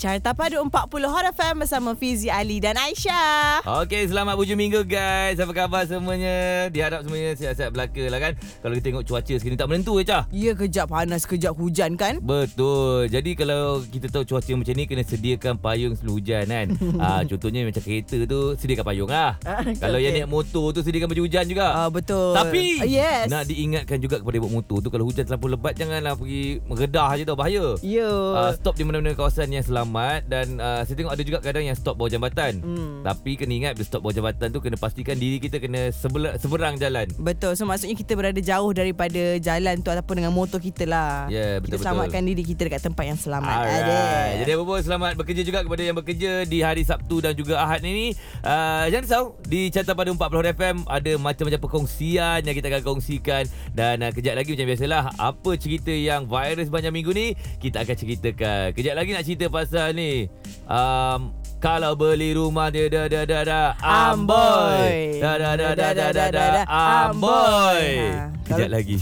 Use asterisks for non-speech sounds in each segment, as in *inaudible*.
Carta Padu 40 Hot FM bersama Fizi Ali dan Aisyah. Okey, selamat hujung minggu guys. Apa khabar semuanya? Diharap semuanya sihat-sihat belaka lah kan. Kalau kita tengok cuaca sekarang tak menentu je Cah. Ya, kejap panas, kejap hujan kan? Betul. Jadi kalau kita tahu cuaca macam ni kena sediakan payung sebelum hujan kan. *laughs* ah, contohnya macam kereta tu sediakan payung lah. Ah, kalau yang okey. naik motor tu sediakan baju hujan juga. Ah, betul. Tapi Ah, yes. nak diingatkan juga kepada bawa motor tu kalau hujan terlalu lebat janganlah pergi meredah je tau bahaya. Ya. Uh, stop di mana-mana kawasan yang selamat dan uh, saya tengok ada juga kadang yang stop bawah jambatan. Hmm. Tapi kena ingat bila stop bawah jambatan tu kena pastikan diri kita kena seberang jalan. Betul. So maksudnya kita berada jauh daripada jalan tu ataupun dengan motor kita lah. Ya, Kita betul-betul. selamatkan diri kita dekat tempat yang selamat. Alright. Jadi apa pun selamat bekerja juga kepada yang bekerja di hari Sabtu dan juga Ahad ini. Uh, jangan risau di Carta pada 40 FM ada macam-macam perkongsian yang kita akan kongsikan dan uh, kejap lagi macam biasalah apa cerita yang viral sepanjang minggu ni kita akan ceritakan. Kejap lagi nak cerita pasal ni. Um, kalau beli rumah dia dah dah dah dah Amboi. Dah dah dah dah dah dah dah amboi. Ha, Kejap lagi.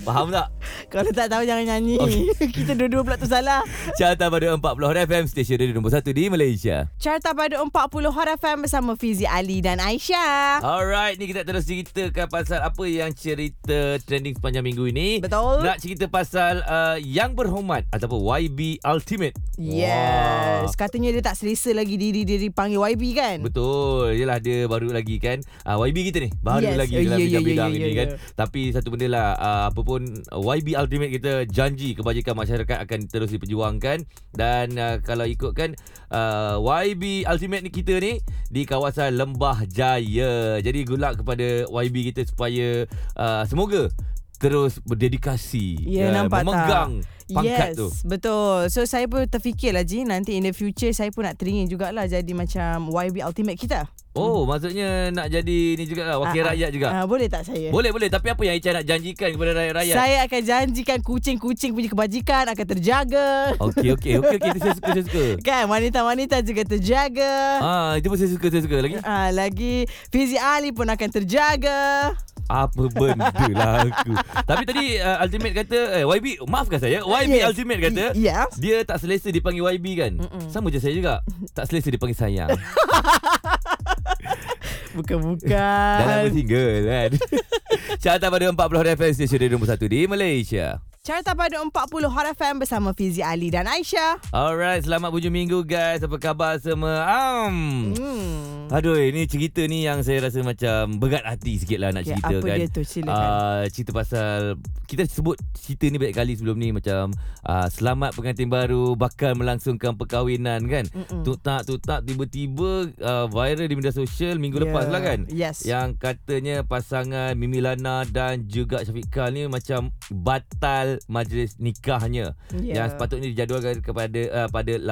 Faham tak? Kalau tak tahu jangan nyanyi. Okey. *laughs* kita dua-dua pula tu salah. Carta pada 40 FM stesen radio nombor 1 di Malaysia. Carta Padu 40 Hot FM bersama Fizi Ali dan Aisyah. Alright, ni kita terus ceritakan pasal apa yang cerita trending sepanjang minggu ini. Betul. Nak cerita pasal uh, yang berhormat ataupun YB Ultimate. Yes. Wah. Katanya dia tak selesa lagi diri dia dipanggil YB kan? Betul. Yelah dia baru lagi kan. Uh, YB kita ni baru Yes. lagi Oh, dalam ya, ya, bidang-bidang ya, ini kan. Tapi satu benda lah uh, apa pun YB Ultimate kita janji kebajikan masyarakat akan terus diperjuangkan dan uh, kalau ikutkan uh, YB Ultimate ni kita ni di kawasan Lembah Jaya. Jadi good luck kepada YB kita supaya uh, semoga terus berdedikasi Ya, uh, nampak tak? memegang yes, pangkat tu. betul. So saya pun terfikirlah Ji nanti in the future saya pun nak teringin jugalah jadi macam YB Ultimate kita. Oh, maksudnya nak jadi ni juga lah wakil Ah, ah. rakyat juga. Ah, boleh tak saya? Boleh boleh tapi apa yang Ica nak janjikan kepada rakyat-rakyat? Saya akan janjikan kucing-kucing punya kebajikan akan terjaga. Okey okey okey okey itu saya suka saya suka. *laughs* Kan wanita-wanita juga terjaga. Ah itu pun saya suka saya suka lagi. Ah, lagi Fizi Ali pun akan terjaga. Apa benda lah aku. Tapi tadi uh, Ultimate kata eh YB maafkan saya YB Yes. Ultimate kata Y- yes. dia tak selesa dipanggil YB kan. Mm-mm. Sama je saya juga. Tak selesa dipanggil sayang. *laughs* Bukan-bukan. Dalam bertinggal kan. *laughs* Carta pada 40 FM stesen radio nombor 1 di Malaysia. Carta Padu 40 Hot FM bersama Fizi Ali dan Aisyah. Alright, selamat hujung minggu guys. Apa khabar semua? Um. Hmm. Aduh, ini cerita ni yang saya rasa macam berat hati sikit lah nak Okay, cerita apa kan. dia tu? Silakan. Uh, cerita pasal kita sebut cerita ni banyak kali sebelum ni macam uh, selamat pengantin baru bakal melangsungkan perkahwinan kan. Mm-mm. Tu tak tu tak tiba-tiba uh, viral di media sosial minggu Yeah. lepas lah kan. Yes. Yang katanya pasangan Mimi Lana dan juga Syafiq Khan ni macam batal majlis nikahnya Yeah. yang sepatutnya dijadualkan kepada uh, pada 18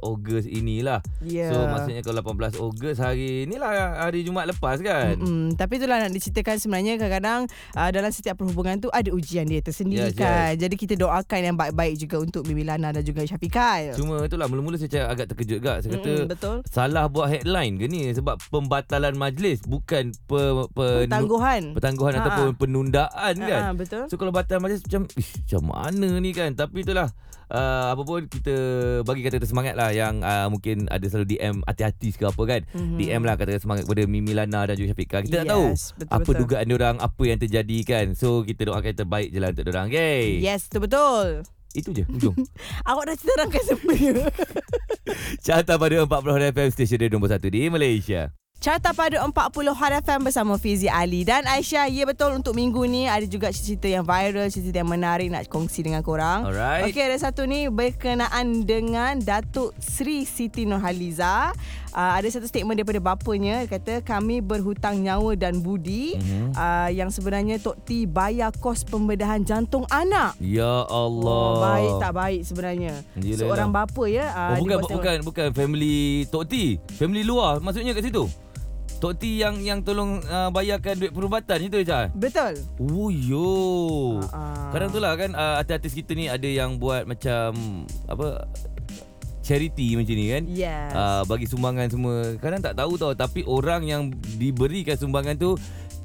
Ogos inilah. Yeah. So maksudnya kalau 18 Ogos hari inilah hari Jumaat lepas kan. Mm-mm. Tapi itulah nak diceritakan sebenarnya kadang-kadang uh, dalam setiap perhubungan tu ada ujian dia tersendiri Yes, kan. Jadi kita doakan yang baik-baik juga untuk Mimi Lana dan juga Syafiqah. Cuma itulah mula-mula saya agak terkejut juga. Saya kata Mm-mm, betul. salah buat headline ke ni sebab pembatalan majlis bukan pe, pe, Tangguhan. pertangguhan Ha, ataupun ha. penundaan kan. Ah, betul. So kalau batal majlis macam ish, macam mana ni kan Tapi itulah uh, Apa pun kita Bagi kata semangat lah Yang uh, mungkin ada selalu DM Hati-hati ke apa kan Mhm. mm-hmm. DM lah kata semangat kepada Mimi Lana dan juga Syafiqah Kita tak Yes, tahu betul, Apa betul. dugaan orang Apa yang terjadi kan So kita doakan yang terbaik je lah untuk orang Okay Yes, tu betul. Itu je ujung *laughs* Awak dah terangkan semuanya. *laughs* Carta pada 40 FM Stesen radio nombor 1 di Malaysia Carta Padu 40 Hot FM bersama Fizi Ali dan Aisyah. Ya betul untuk minggu ni ada juga cerita yang viral, cerita yang menarik nak kongsi dengan korang. Alright. Okey, ada satu ni berkenaan dengan Datuk Sri Siti Nurhaliza. Uh, ada satu statement daripada bapanya dia kata kami berhutang nyawa dan budi Mhm. uh, yang sebenarnya Tok T bayar kos pembedahan jantung anak. Ya Allah Oh, baik tak baik sebenarnya. Yelah, Seorang yelah. bapa ya. uh, Oh bukan bukan bukan family Tok T Family luar maksudnya kat situ Tok T yang yang tolong uh, bayarkan duit perubatan itu je. Betul. Oh yo. Ah. Kadang tu lah kan uh, artis-artis kita ni ada yang buat macam apa charity macam ni kan. Yes. Uh, bagi sumbangan semua. Kadang tak tahu tau tapi orang yang diberikan sumbangan tu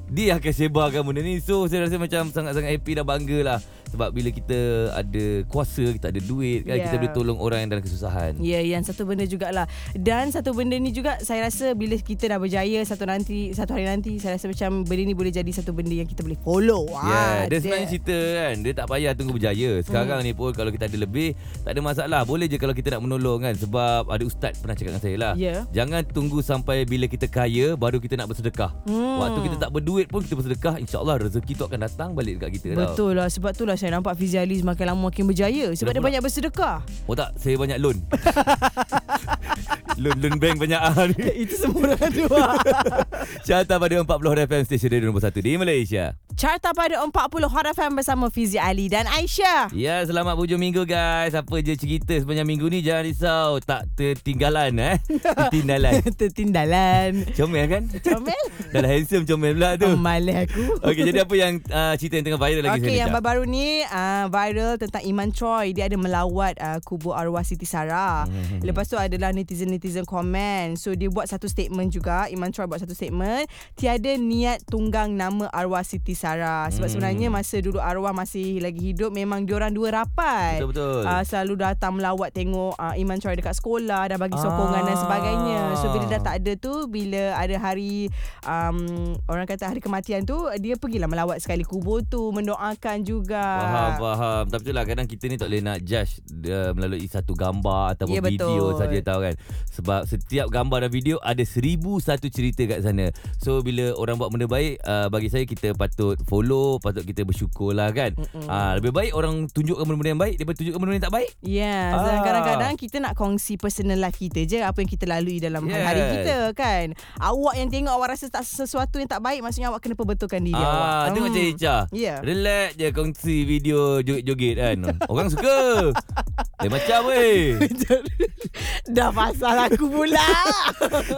dia akan sebarkan benda ni So saya rasa macam sangat-sangat happy dan bangga lah Sebab bila kita ada kuasa, kita ada duit kan, Ya. kita boleh tolong orang yang dalam kesusahan. Ya, yang satu benda jugalah. Dan satu benda ni juga saya rasa bila kita dah berjaya satu nanti satu hari nanti saya rasa macam benda ni boleh jadi satu benda yang kita boleh follow. Ya, yeah, dia dia- sebenarnya cerita kan. Dia tak payah tunggu berjaya. Sekarang Hmm. ni pun kalau kita ada lebih, tak ada masalah. Boleh je kalau kita nak menolong kan. Sebab ada ustaz pernah cakap dengan saya lah. Ya. Jangan tunggu sampai bila kita kaya baru kita nak bersedekah. Hmm. Waktu kita tak berduit pun kita bersedekah, insya-Allah rezeki tu akan datang balik dekat kita tau. Betul lah Sebab tu lah saya nampak Fizi Ali makin lama makin berjaya Sebab Kenapa dia banyak bersedekah Oh tak, saya banyak loan. *laughs* loan loan bank banyak ah ni. *laughs* Itu semua orang dua *laughs* Carta pada 40 FM stesen radio nombor 1 di Malaysia. Carta pada 40 Hot FM bersama Fizi Ali dan Aisyah Ya, selamat hujung minggu guys. Apa je cerita sepanjang minggu ni jangan risau, tak tertinggalan eh. Ketinggalan. Tertindalan Comel kan? Comel Dah handsome comel pula tu. oh, Malah aku Okey, jadi apa yang uh, cerita yang tengah viral lagi Okey, yang baru-baru ni uh, viral tentang Iman Choi. Dia ada melawat uh, kubur arwah Siti Sarah. Hmm. Lepas tu adalah netizen-netizen komen. So dia buat satu statement juga. Iman Choi buat satu statement. Tiada niat tunggang nama arwah Siti Sarah. Sebab Hmm. sebenarnya masa dulu arwah masih lagi hidup memang diorang dua rapat. Betul-betul. Uh, selalu datang melawat tengok uh, Iman Choi dekat sekolah dan bagi sokongan dan Ah. sebagainya. So bila dah tak ada tu bila ada hari um, orang kata hari kematian tu dia pergilah melawat sekali kubur tu mendoakan juga. Faham, faham. Tapi itulah kadang kita ni tak boleh nak judge uh, melalui satu gambar ataupun Ya, video betul. saja tahu kan. Sebab setiap gambar dan video ada seribu satu cerita kat sana. So bila orang buat benda baik, uh, bagi saya kita patut follow, patut kita bersyukur lah kan. Uh, lebih baik orang tunjukkan benda-benda yang baik daripada tunjukkan benda yang tak baik. Ya, yeah, Ah. kadang-kadang kita nak kongsi personal life kita je apa yang kita lalui dalam Yes. hari-hari kita kan. Awak yang tengok awak rasa tak sesuatu yang tak baik maksudnya awak kena perbetulkan diri awak. Ah, tengok Hmm. Cik Ica. Ya. Relax je kongsi video joget-joget kan. Orang suka. Lain macam weh. *laughs* Dah pasal aku pula.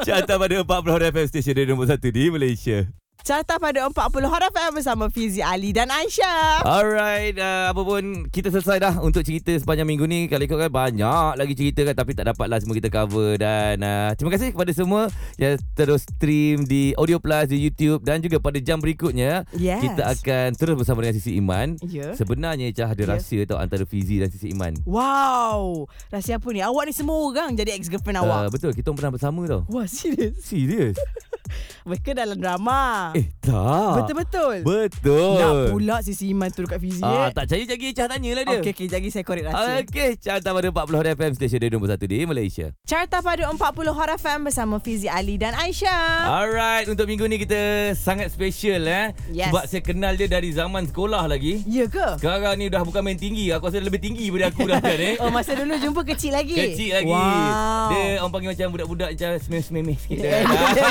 Carta pada 40 FM Station radio nombor 1 di Malaysia. Carta pada 40 Hot FM bersama Fizi Ali dan Aisyah. Alright, uh, apa pun kita selesai dah untuk cerita sepanjang minggu ni. Kalau ikut kan banyak lagi cerita kan tapi tak dapat lah semua kita cover dan uh, terima kasih kepada semua yang terus stream di Audio Plus di YouTube dan juga pada jam berikutnya Yes. kita akan terus bersama dengan Sisi Iman. Ya. Sebenarnya Cah ada Ya. rahsia tau antara Fizi dan Sisi Iman. Wow. Rahsia apa ni? Awak ni semua orang jadi ex-girlfriend awak. Uh, betul, kita pernah bersama tau. Wah, serius? Serius? *laughs* Mereka dalam drama. Eh, tak. Betul-betul. Betul. Nak pula sisi Iman tu dekat Fizi Ah, tak percaya lagi Cah tanyalah dia. Okey, okey. Jadi saya korek rahsia. Okey, carta pada 40 FM stesen radio nombor 1 di Malaysia. Carta pada 40 Hot FM bersama Fizi Ali dan Aisyah. Alright, untuk minggu ni kita sangat special eh. Yes. Sebab saya kenal dia dari zaman sekolah lagi. Ya ke? Sekarang ni dah bukan main tinggi. Aku rasa dia lebih tinggi daripada aku dah kan eh. *laughs* Oh, masa dulu jumpa kecil lagi? Kecil lagi. Wow. Dia orang panggil macam budak-budak macam semeh-semeh sikit. Eh.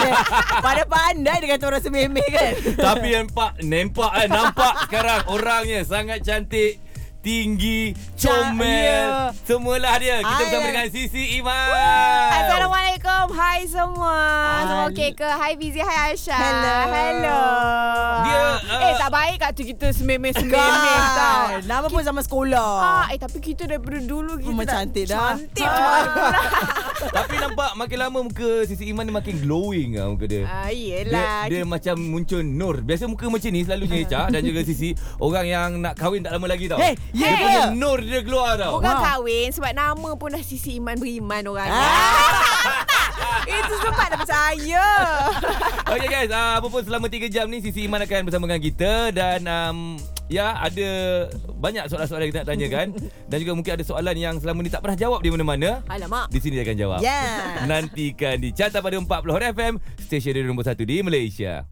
*laughs* Pada pandai dia kata orang sememeh kan? Tapi nampak nampak eh nampak sekarang orangnya sangat cantik tinggi, comel, ya. semualah dia. Kita Hai. bersama dengan Sisi Iman. Assalamualaikum. Hai semua. Semua Hai. okey ke? Hai Fizi, hai Aisyah. Hello. Hello. Dia, uh, eh tak baik kat tu kita sememeh-sememeh tau. Nama pun sama sekolah. Ah, eh tapi kita daripada dulu kita Memang dah cantik dah. Cantik Ah. pula. *laughs* Tapi nampak makin lama muka Sisi Iman ni makin glowing lah muka dia. Ah, Dia, yelah. dia macam muncul nur. Biasa muka macam ni selalunya Echa dan juga Sisi orang yang nak kahwin tak lama lagi tau. Hey, dia yeah. punya nur dia keluar tau. Bukan Wah. kahwin sebab nama pun dah sisi iman beriman orang. Ah. *laughs* Itu sebab dah percaya. *laughs* Okay guys, uh, apa pun selama 3 jam ni Sisi Iman akan bersama dengan kita dan um, ya ada banyak soalan-soalan yang kita nak tanyakan *laughs* dan juga mungkin ada soalan yang selama ni tak pernah jawab di mana-mana. Alamak. Di sini dia akan jawab. Yeah. Nantikan di Carta pada 40 Hot FM, stesen radio nombor 1 di Malaysia.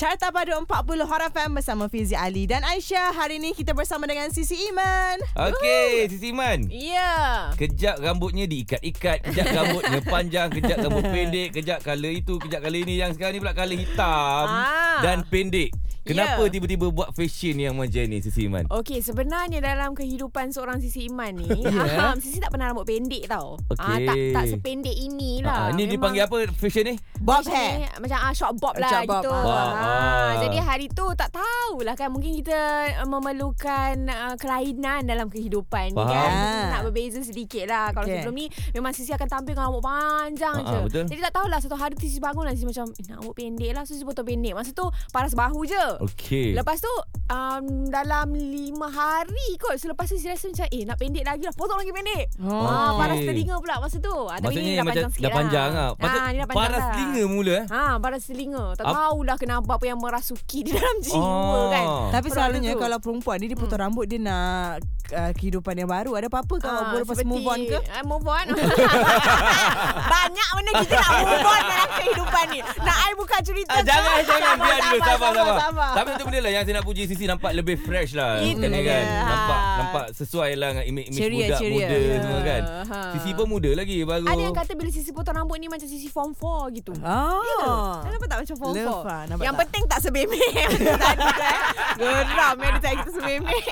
Carta pada 40 Hot FM bersama Fizi Ali dan Aisyah. Hari ini kita bersama dengan Sisi Iman. Okey, Sisi Iman. Ya. Kejap rambutnya diikat-ikat Kejap *laughs* rambutnya panjang Kejap rambut pendek Kejap colour itu Kejap colour ini Yang sekarang ni pula colour hitam Ah. Dan pendek Kenapa Ya. tiba-tiba buat fashion yang macam ni Sisi Iman? Okey, sebenarnya dalam kehidupan seorang Sisi Iman ni, *laughs* *laughs* yeah. Sisi tak pernah rambut pendek tau. Okey. Ah, tak tak sependek inilah. Ah, ini dipanggil apa fashion ni? Bob hair. ni, Macam ah, short bob lah Short bob, gitu. ah. Ah. Ah, Jadi hari tu tak tahulah kan mungkin kita uh, memerlukan uh, kelainan dalam kehidupan ni Faham. kan. Ah. Kita nak berbeza sedikit lah. Kalau Okay. sebelum ni memang Sisi akan tampil dengan rambut panjang Ah, je. ah, betul. Jadi tak tahulah satu hari Sisi bangun lah Sisi macam eh, nak rambut pendek lah. So Sisi potong pendek. Masa tu paras bahu je. Okey. Lepas tu um, dalam lima hari kot selepas tu saya rasa macam eh nak pendek lagi lah. Potong lagi pendek. Oh. Ah, paras telinga pula masa tu. Ah, tapi Maksudnya ni dah macam panjang sikit dah panjang lah. Ah, ni dah panjang paras dah. telinga mula eh. Ha, paras telinga. Tak Ap- tahulah kenapa apa yang merasuki di dalam jiwa Oh. kan. Tapi Produk selalunya tu. kalau perempuan ni dia potong rambut dia nak uh, kehidupan yang baru. Ada apa-apa kau Ah, boleh lepas move on ke? Ah, move on. *laughs* Banyak benda kita nak move on dalam kehidupan ni. Nak I buka cerita Ah, jangan jangan biar dulu sabar sabar. Sabar. Tapi itu benda lah yang saya nak puji Sisi nampak lebih fresh lah. Itu Kan, kan? Ha. Nampak nampak sesuai lah dengan imej-imej Ceria, budak ceria. muda Ya, semua kan. ha. Sisi pun muda lagi baru. Ada yang kata bila sisi potong rambut ni macam sisi form 4 gitu. Ah. Nampak tak macam form Love 4? ah, nampak Yang tak? penting tak sebemek kan *laughs* Geram yang dia cakap kita sebemek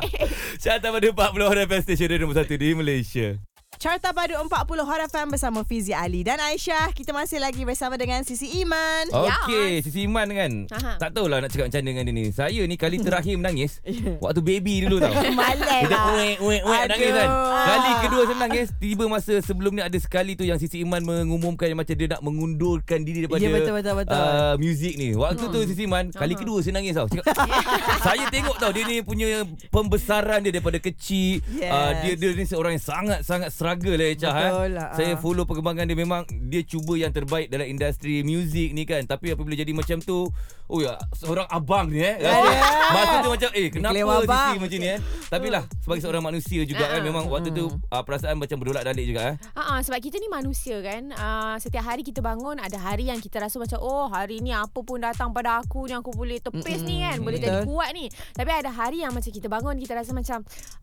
Carta pada 40 Hot FM Station Radio nombor 1 di Malaysia. Carta Padu 40 Hot FM bersama Fizi Ali dan Aisyah. Kita masih lagi bersama dengan Sisi Iman. Okey, Sisi Iman kan. Aha. Tak tahulah nak cakap macam mana dengan dia ni. Saya ni kali terakhir *laughs* menangis waktu baby dulu tau. *laughs* Malai Kita lah uek uek uek Aduh. nangis kan. Kali kedua saya menangis tiba masa sebelum ni ada sekali tu yang Sisi Iman mengumumkan yang macam dia nak mengundurkan diri daripada Ya, betul, betul, betul. Uh, muzik ni. Waktu tu Sisi Iman kali kedua saya nangis tau. Cakap, *laughs* saya tengok tau dia ni punya pembesaran dia daripada kecil. Yes. Uh, dia dia ni seorang yang sangat sangat struggle lah. Betul eh. lah, Saya ah. follow perkembangan dia memang dia cuba yang terbaik dalam industri muzik ni kan. Tapi apabila jadi macam tu, oh ya, seorang abang ni eh. *laughs* Yeah. masa tu macam eh kenapa. Sisi macam ni eh. Tapi lah sebagai seorang manusia juga kan Ah. memang waktu tu uh, perasaan macam berdolak-dalik juga eh. Ha sebab kita ni manusia kan. Uh, setiap hari kita bangun ada hari yang kita rasa macam oh hari ni apa pun datang pada aku ni aku boleh tepis ni kan, boleh jadi Betul. kuat ni. Tapi ada hari yang macam kita bangun kita rasa macam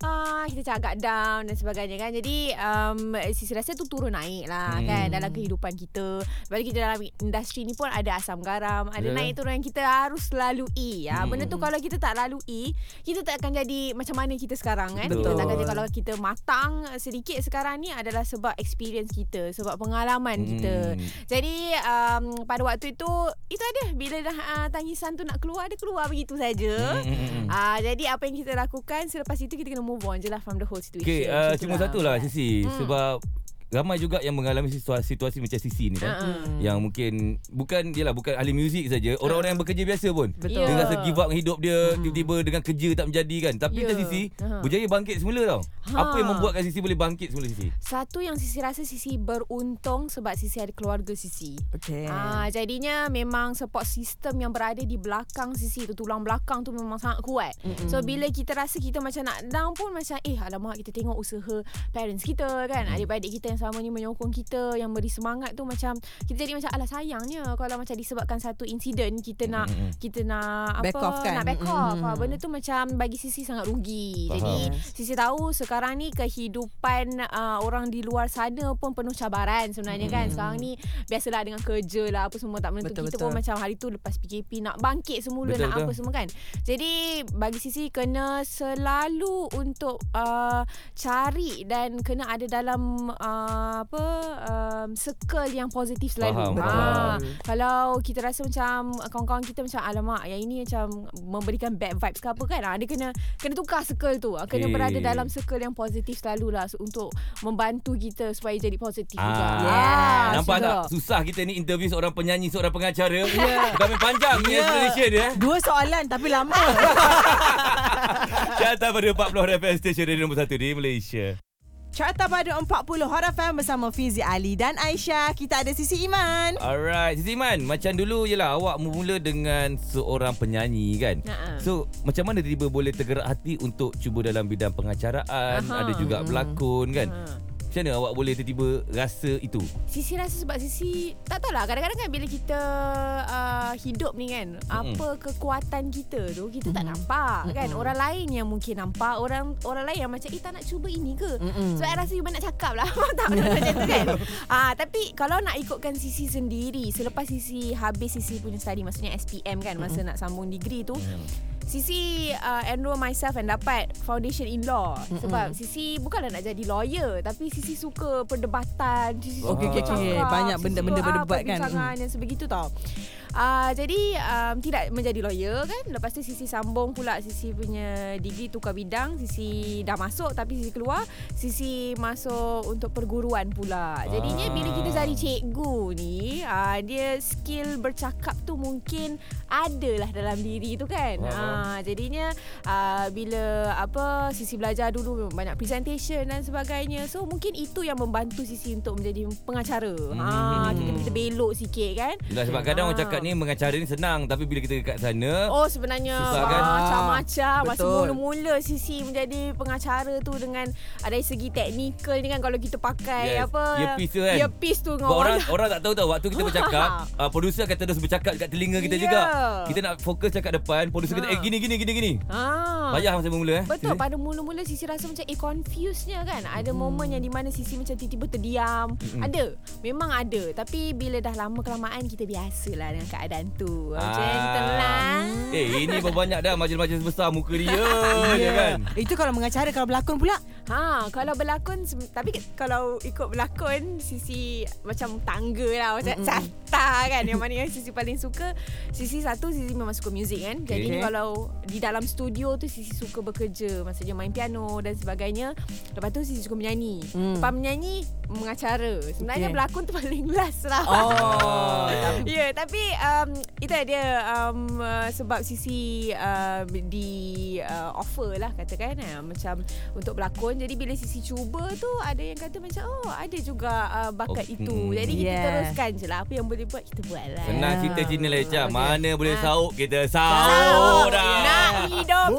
ah kita macam agak down dan sebagainya kan. Jadi um, sisi rasa tu turun naik lah Hmm. kan dalam kehidupan kita. Sebab kita dalam industri ni pun ada asam garam, ada Ya. naik turun yang kita harus lalui. Ya. Hmm. Benda tu kalau kita tak lalui, kita tak akan jadi macam mana kita sekarang kan. Betul. Kita tak akan jadi kalau kita matang sedikit sekarang ni adalah sebab experience kita, sebab pengalaman Hmm. kita. Jadi um, pada waktu itu itu ada bila dah uh, tangisan tu nak keluar dia keluar begitu saja. Hmm. Ah jadi apa yang kita lakukan selepas itu kita kena move on je lah from the whole situation. Okey, uh, cuma itulah. satu lah Sisi Hmm. sebab ramai juga yang mengalami situasi, situasi macam Sisi ni kan. Uh-uh. Yang mungkin bukan dia lah bukan ahli muzik saja, orang-orang yang bekerja biasa pun. Betul. Dia Ya. rasa give up dengan hidup dia tiba-tiba dengan kerja tak menjadi kan. Tapi Ya. yeah. Sisi Ha. berjaya bangkit semula tau. Ha. Apa yang membuatkan Sisi boleh bangkit semula Sisi? Satu yang Sisi rasa Sisi beruntung sebab Sisi ada keluarga Sisi. Okey. Ah, jadinya memang support system yang berada di belakang Sisi tu tulang belakang tu memang sangat kuat. Mm-hmm. So bila kita rasa kita macam nak down pun macam eh alamak kita tengok usaha parents kita kan, Mm. adik-adik kita yang sama ni menyokong kita, yang beri semangat tu macam kita jadi macam alah sayangnya kalau macam disebabkan satu insiden kita nak Mm-mm. kita nak Back apa off kan? nak back off. Mm-mm. Ah, benda tu macam bagi Sisi sangat rugi. Faham. Jadi Sisi tahu sekarang ni kehidupan uh, orang di luar sana pun penuh cabaran sebenarnya kan. Sekarang ni biasalah dengan kerja lah apa semua tak menentu. Betul, Kita betul. pun macam hari tu lepas PKP nak bangkit semula Betul, nak betul. apa semua kan. Jadi bagi Sisi kena selalu untuk uh, cari dan kena ada dalam uh, apa um, circle yang positif selalu. Faham, Ah, faham. kalau kita rasa macam kawan-kawan kita macam alamak yang ini macam memberikan bad vibes ke apa kan. Ah, dia kena kena tukar circle tu. Ah, Kena Okey. berada dalam circle yang positif selalulah so, untuk membantu kita supaya jadi positif juga. Ah, Ah, nampak sudah. tak susah kita ni interview seorang penyanyi, seorang pengacara. *laughs* Yeah. Kami panjang punya Ya. explanation dia. eh. Dua soalan tapi lama. Carta pada 40 Hot FM Station Radio nombor 1 di Malaysia. Carta Padu 40 Hot FM bersama Fizi Ali dan Aisyah. Kita ada Sisi Iman. Alright, Sisi Iman, macam dulu je lah awak mula dengan seorang penyanyi kan. Ha-ha. So, macam mana tiba-tiba boleh tergerak hati untuk cuba dalam bidang pengacaraan, Aha. ada juga berlakon kan. Ha. Macam mana awak boleh tiba-tiba rasa itu? Sisi rasa sebab Sisi tak tahulah kadang-kadang kan bila kita uh, hidup ni kan Mm-mm. apa kekuatan kita tu kita tak nampak kan. Orang lain yang mungkin nampak orang orang lain yang macam eh tak nak cuba ini ke? Mm-mm. So I rasa you banyak cakap lah. *laughs* Tak macam tu kan? *laughs* Ah, Tapi kalau nak ikutkan Sisi sendiri Selepas Sisi habis Sisi punya study Maksudnya SPM kan Masa nak sambung degree tu Sisi uh, enroll myself and dapat foundation in law sebab Sisi bukanlah nak jadi lawyer tapi Sisi suka perdebatan, Sisi suka Okey, okey, okey. bercakap, Banyak benda-benda suka, ah, berdebat kan. perbincangan yang sebegitu tau. Uh, jadi um, tidak menjadi lawyer kan? Lepas tu Sisi sambung pula Sisi punya degree tukar bidang Sisi dah masuk tapi Sisi keluar Sisi masuk untuk perguruan pula. Jadinya bila kita jadi cikgu ni uh, Dia skill bercakap tu mungkin adalah dalam diri tu kan? Uh, Jadinya uh, bila apa Sisi belajar dulu banyak presentation dan sebagainya. So mungkin itu yang membantu Sisi untuk menjadi pengacara. Hmm. Kita, kita belok sikit kan? Yelah, sebab kadang orang Ah. cakap ni mengacara ni senang tapi bila kita dekat sana Oh sebenarnya Susah kan? macam-macam Masa Betul. mula-mula Sisi menjadi pengacara tu dengan ah, dari segi teknikal ni kan kalau kita pakai Yes. apa Earpiece tu kan? Earpiece tu dengan Sebab orang orang orang tak tahu tau waktu kita *laughs* bercakap, uh, producer akan terus bercakap dekat telinga kita Ya. juga. Kita nak fokus cakap depan, producer kata Ha. eh gini gini gini gini. Ah. Payah masa mula eh. Betul Sisi. pada mula-mula Sisi rasa macam eh confused-nya kan Ada hmm. momen yang di mana Sisi macam tiba-tiba terdiam Mm-mm. Ada Memang ada Tapi bila dah lama kelamaan Kita biasalah dengan keadaan tu Macam Ah. kita lah Eh ini berbanyak dah majlis-majlis besar muka dia *laughs* Ya. je kan. Itu kalau mengacara Kalau berlakon pula Ha, kalau berlakon tapi kalau ikut berlakon sisi macam tangga lah macam Mm-mm. sata kan yang mana yang sisi paling suka sisi satu sisi memang suka muzik kan. Jadi Okay. kalau di dalam studio tu sisi suka bekerja maksudnya main piano dan sebagainya. Lepas tu sisi suka menyanyi. Mm. Lepas menyanyi mengacara. Sebenarnya Okay. berlakon tu paling last lah. Oh *laughs* Ya, yeah, tapi um, itu dia um, uh, sebab sisi uh, di uh, offer lah katakan uh, macam untuk berlakon. Jadi bila sisi cuba tu ada yang kata macam oh ada juga uh, bakat Oh, itu. Jadi kita Yeah. teruskan je lah apa yang boleh buat kita buat lah. Senang cerita Cina lah Echa. Okay. Mana boleh Ah. sauk kita sauk dah. nak hidup.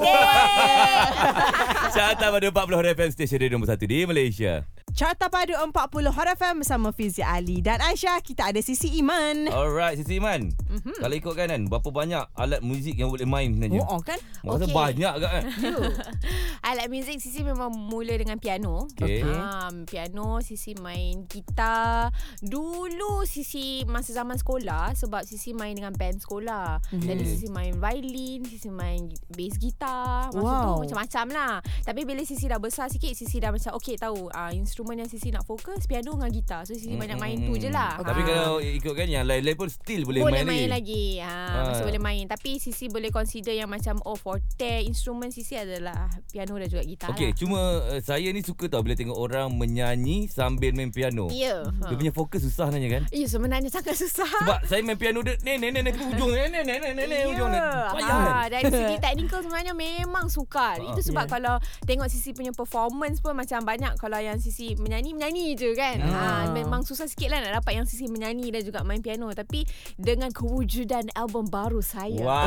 Carta pada 40 FM Station Radio nombor 1 di Malaysia. Carta Padu 40 Hot FM bersama Fizi Ali dan Aisyah. Kita ada Sisi Iman. Alright Sisi Iman. Mhm. Kalau ikutkan kan berapa banyak alat muzik yang boleh main sebenarnya? Oh, oh kan? Masa Okey. banyak kan? *laughs* *laughs* Alat muzik Sisi memang mula dengan piano. Okey. Um, piano Sisi main gitar. Dulu Sisi masa zaman sekolah sebab Sisi main dengan band sekolah. Mhm. Jadi Sisi main violin, Sisi main bass gitar. Masa Wow. tu macam-macam lah. Tapi bila Sisi dah besar sikit Sisi dah macam okay tahu uh, instrumen yang Sisi nak fokus piano dengan gitar. So Sisi banyak main tu je lah. Tapi Ah. kalau ikutkan yang lain-lain pun still boleh, boleh main, main lagi. Ha, Ah. masih boleh main. Tapi Sisi boleh consider yang macam oh forte instrumen Sisi adalah piano dan juga gitar. Okey, lah. cuma uh, saya ni suka tau bila tengok orang menyanyi sambil main piano. Ya. Dia punya fokus susah nanya kan? Ya sebenarnya sangat susah. Sebab saya main piano dia ni ni ni ni ke ujung ni ni ni ni ni ni ujung ni. Payah kan? ha, dari segi *laughs* teknikal sebenarnya memang sukar. Ah, Itu sebab yeah. kalau tengok sisi punya performance pun macam banyak kalau yang sisi menyanyi menyanyi je kan. Ah. Ha, memang susah sikit lah nak dapat yang sisi menyanyi dan juga main piano. Tapi dengan kewujudan album baru saya. Wow.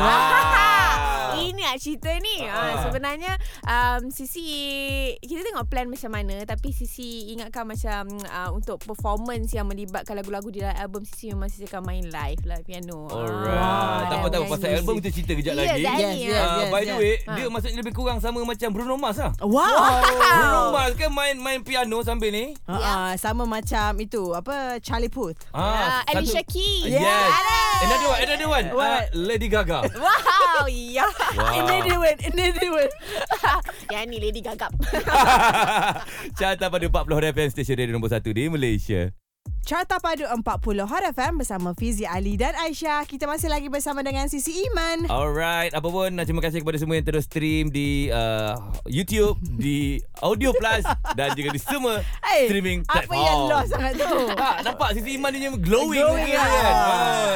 *laughs* Ini nak cerita ni. Ah. Ha, sebenarnya um, sisi kita tengok plan macam mana tapi sisi ingatkan macam uh, untuk performance yang melibatkan lagu-lagu di dalam album sisi memang sisi akan main live lah piano. Alright. Ah, tak dan pasal album kita cerita kejap Ya, lagi. Yes, ah. yes, Ah, yes, by the yes. way, Ha. dia maksudnya lebih kurang sama macam Bruno Mars lah. Wow. Bruno Mars kan main main piano sambil ni. Uh, uh, sama macam itu apa Charlie Puth. Ah, satu- Alicia Keys. Yes. Ada. Another one, another one. What? Uh, Lady Gaga. Wow, ya. Wow. Another one, another one. Yang ni Lady Gagap. *laughs* Carta pada 40 FM Station Radio nombor 1 di Malaysia. Carta Padu 40 Hot FM bersama Fizi Ali dan Aisyah. Kita masih lagi bersama dengan Sisi Iman. Alright, apa pun terima kasih kepada semua yang terus stream di uh, YouTube, di *laughs* Audio Plus dan juga di semua Eh, streaming Apa platform. yang lost sangat tu? *laughs* Tak, nampak Sisi Iman dia glowing, Glowing kan. lah.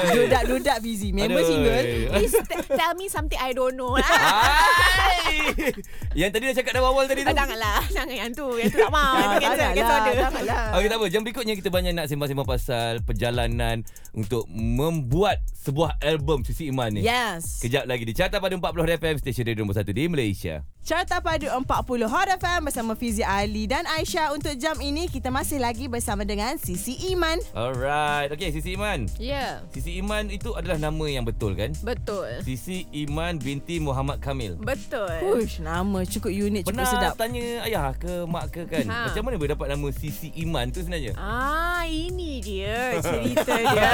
Hai. Dudak-dudak busy. Member Aduh. single. Please t- tell me something I don't know. *laughs* Ah. Yang tadi dah cakap dah awal tadi tu. Ah, janganlah. Jangan yang tu. Yang tu tak mau. Ah, Itu cancel. janganlah, Cancel order. janganlah. Okey tak apa Jam berikutnya kita banyak nak sembang-sembang pasal Perjalanan Untuk membuat Sebuah album Sisi Iman ni Yes. Kejap lagi di Carta pada 40 FM Stesen radio nombor 1 di Malaysia Carta Padu 40 Hot FM bersama Fizi Ali dan Aisyah. Untuk jam ini, kita masih lagi bersama dengan Sisi Iman. Alright. Okay, Sisi Iman. Ya, yeah, Sisi Iman itu adalah nama yang betul kan? betul. Sisi Iman binti Muhammad Kamil. Betul. Ush, nama cukup unik, cukup Pernah sedap. tanya ayah ke mak ke kan? Ha. Macam mana boleh dapat nama Sisi Iman tu sebenarnya? Ah, ini dia *laughs* cerita dia.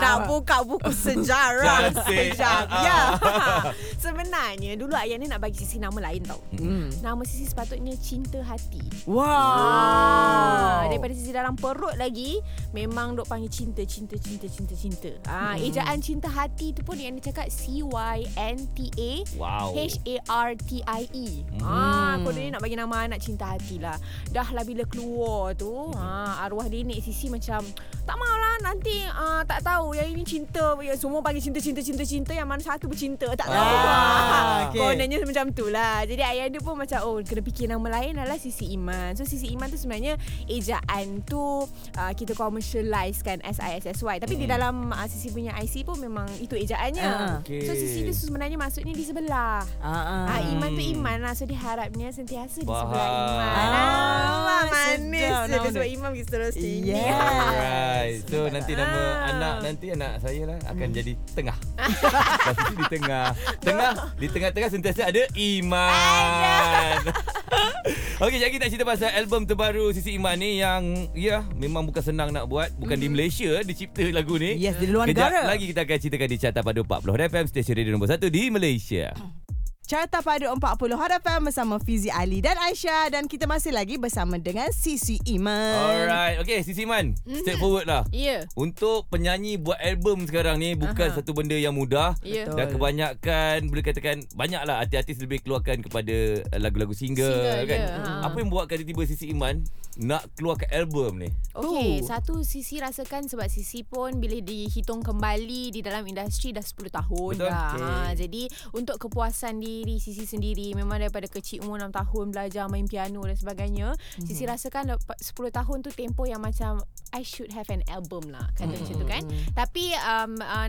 Nak buka buku sejarah Cantik. sekejap. Ah, Ya. *laughs* Sebenarnya dulu ayah ni nak bagi Sisi nama lain tau. Hmm. Nama Sisi sepatutnya Cinta Hati. Wow. Ah, daripada Sisi dalam perut lagi memang dok panggil cinta cinta cinta cinta cinta. Ah, Hmm. ejaan Cinta Hati tu pun yang dia cakap C Y N T A Wow. H A R T I E. Hmm. Ah, kononnya nak bagi nama anak cinta hati lah. Dah lah bila keluar tu, ah arwah nenek Sisi macam tak maulah nanti ah, tak tahu yang ini cinta, yang semua panggil cinta cinta cinta cinta yang mana satu bercinta tak tahu. Ah, *laughs* okey. Kononnya macam tu lah. Jadi ayah dia pun macam oh kena fikir nama lain adalah Sisi Iman. So Sisi Iman tu sebenarnya ejaan tu uh, kita commercialize kan S I S S Y. Tapi di Hmm. dalam uh, Sisi punya IC pun memang itu ejaannya. Ah, okey. So Sisi tu sebenarnya maksudnya di sebelah. Ah, Ah, Hmm. iman tu iman lah. So diharapnya sentiasa di sebelah iman. Ah, Ah, manis je. nama Sebab iman pergi terus sini. Yeah. Alright. So nanti nama Ah. anak nanti anak saya lah akan jadi tengah. *laughs* Pasti di tengah. Tengah di tengah-tengah sentiasa ada Iman. *laughs* Okey, jadi kita cerita pasal album terbaru Sisi Iman ni yang ya memang bukan senang nak buat, bukan di Malaysia dicipta lagu ni. Yes, di luar Kejap negara. lagi kita akan ceritakan di Carta Padu 40 FM stesen radio nombor 1 di Malaysia. *clears throat* Carta Padu 40 Hot FM bersama Fizi Ali dan Aisyah. Dan kita masih lagi bersama dengan Sisi Iman. Alright. Okey, Sisi Iman, straightforward lah. Ya. Untuk penyanyi buat album sekarang ni bukan Aha. satu benda yang mudah. Ya. Betul. Dan kebanyakan boleh katakan banyaklah artis-artis lebih keluarkan kepada uh, lagu-lagu single, Single, kan. ya. Ha. Apa yang buatkan tiba-tiba Sisi Iman nak keluarkan album ni? Okey, Tu. satu Sisi rasakan sebab Sisi pun bila dihitung kembali di dalam industri dah 10 tahun Betul. dah. Okey. Ha, jadi untuk kepuasan diri Sisi sendiri memang daripada kecil umur 6 tahun belajar main piano dan sebagainya, mm-hmm. Sisi rasakan lepas 10 tahun tu tempoh yang macam I should have an album lah kata mm-hmm. macam tu kan. Tapi um, uh,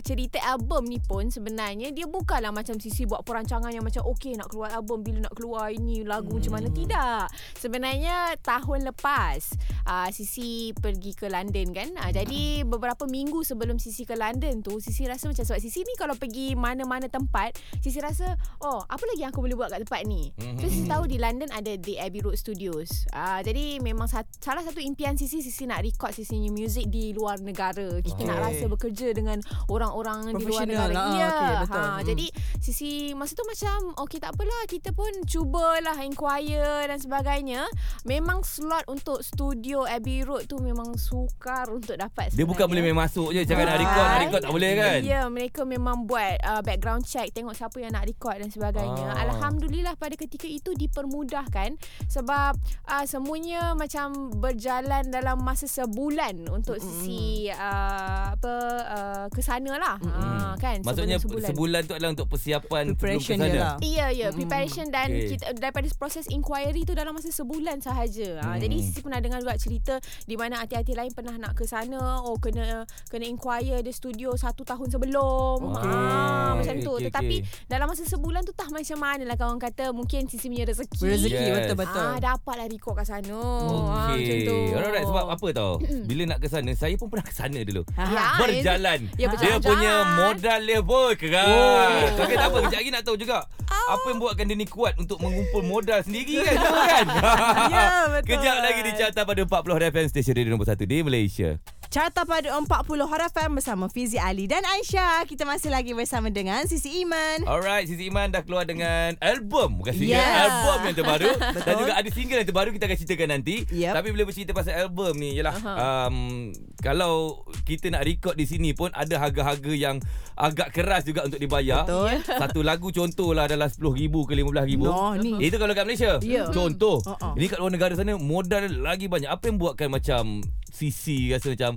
cerita album ni pun sebenarnya dia bukanlah macam Sisi buat perancangan yang macam okey nak keluar album bila nak keluar ini lagu macam mana tidak. Sebenarnya tahun lepas uh, Sisi pergi ke London kan. Uh, jadi beberapa minggu sebelum Sisi ke London tu Sisi rasa macam sebab Sisi ni kalau pergi mana-mana tempat Sisi rasa oh apa lagi yang aku boleh buat kat tempat ni. So Sisi tahu di London ada The Abbey Road Studios. Uh, jadi memang sat, salah satu impian Sisi Sisi nak record Sisi music di luar negara. Kita Okey. nak rasa bekerja dengan orang-orang di luar negara. lah. Ya. Okey, betul. Ha, Hmm. jadi Sisi masa tu macam okey tak apalah kita pun cubalah inquire dan sebagainya. Memang slot untuk studio Abbey Road tu memang sukar untuk dapat Dia bukan boleh main masuk je cakap nak record, nak record tak boleh kan? Ya, mereka memang buat uh, background check tengok siapa yang nak record dan sebagainya. Ah. Alhamdulillah pada ketika itu dipermudahkan sebab uh, semuanya macam berjalan dalam masa sebulan untuk sisi uh, apa uh, ke sana lah. Uh, kan Maksudnya sebelum sebulan. tu adalah untuk persiapan Preparation sebelum ke dia sana. lah. Ya, ya, preparation dan Okey. kita daripada proses inquiry tu dalam masa sebulan sahaja. Ha, jadi Hmm. Sisi pernah dengar juga cerita di mana artis-artis lain pernah nak ke sana, oh kena kena inquire di studio satu tahun sebelum. Ah, macam tu. Okey, Tetapi okey. dalam masa sebulan tu tak macam mana lah kawan kata mungkin Sisi punya rezeki. Rezeki Yes. betul-betul. Ah, dapatlah record kat sana. Ah, macam Okey. tu. Alright sebab apa tau? Bila nak ke sana, saya pun pernah ke sana dulu. Ya, Berjalan. Ya, Dia berjalan-jalan. punya modal dia pun keras. Oh. Okey tak apa, kejap lagi nak tahu juga. Oh. Apa yang buatkan dia ni kuat untuk mengumpul modal sendiri kan? *laughs* Kan? Ya, betul. Kejap lagi di carta pada 40 FM stesen radio nombor 1 di Malaysia. Carta Padu 40 Hot FM bersama Fizi Ali dan Aisyah. Kita masih lagi bersama dengan Sisi Iman. Alright, Sisi Iman dah keluar dengan album. Bukan single, Yeah. album yang terbaru. *laughs* Dan juga ada single yang terbaru kita akan ceritakan nanti. Yep. Tapi bila bercerita pasal album ni, yalah, Aha. um, kalau kita nak record di sini pun ada harga-harga yang agak keras juga untuk dibayar. Betul. *laughs* Satu lagu contoh lah adalah RM10,000 ke RM15,000. Noh, ni. Itu kalau kat Malaysia. Ya. Contoh. Uh-uh. Ini kat luar negara sana modal lagi banyak. Apa yang buatkan macam Sisi rasa macam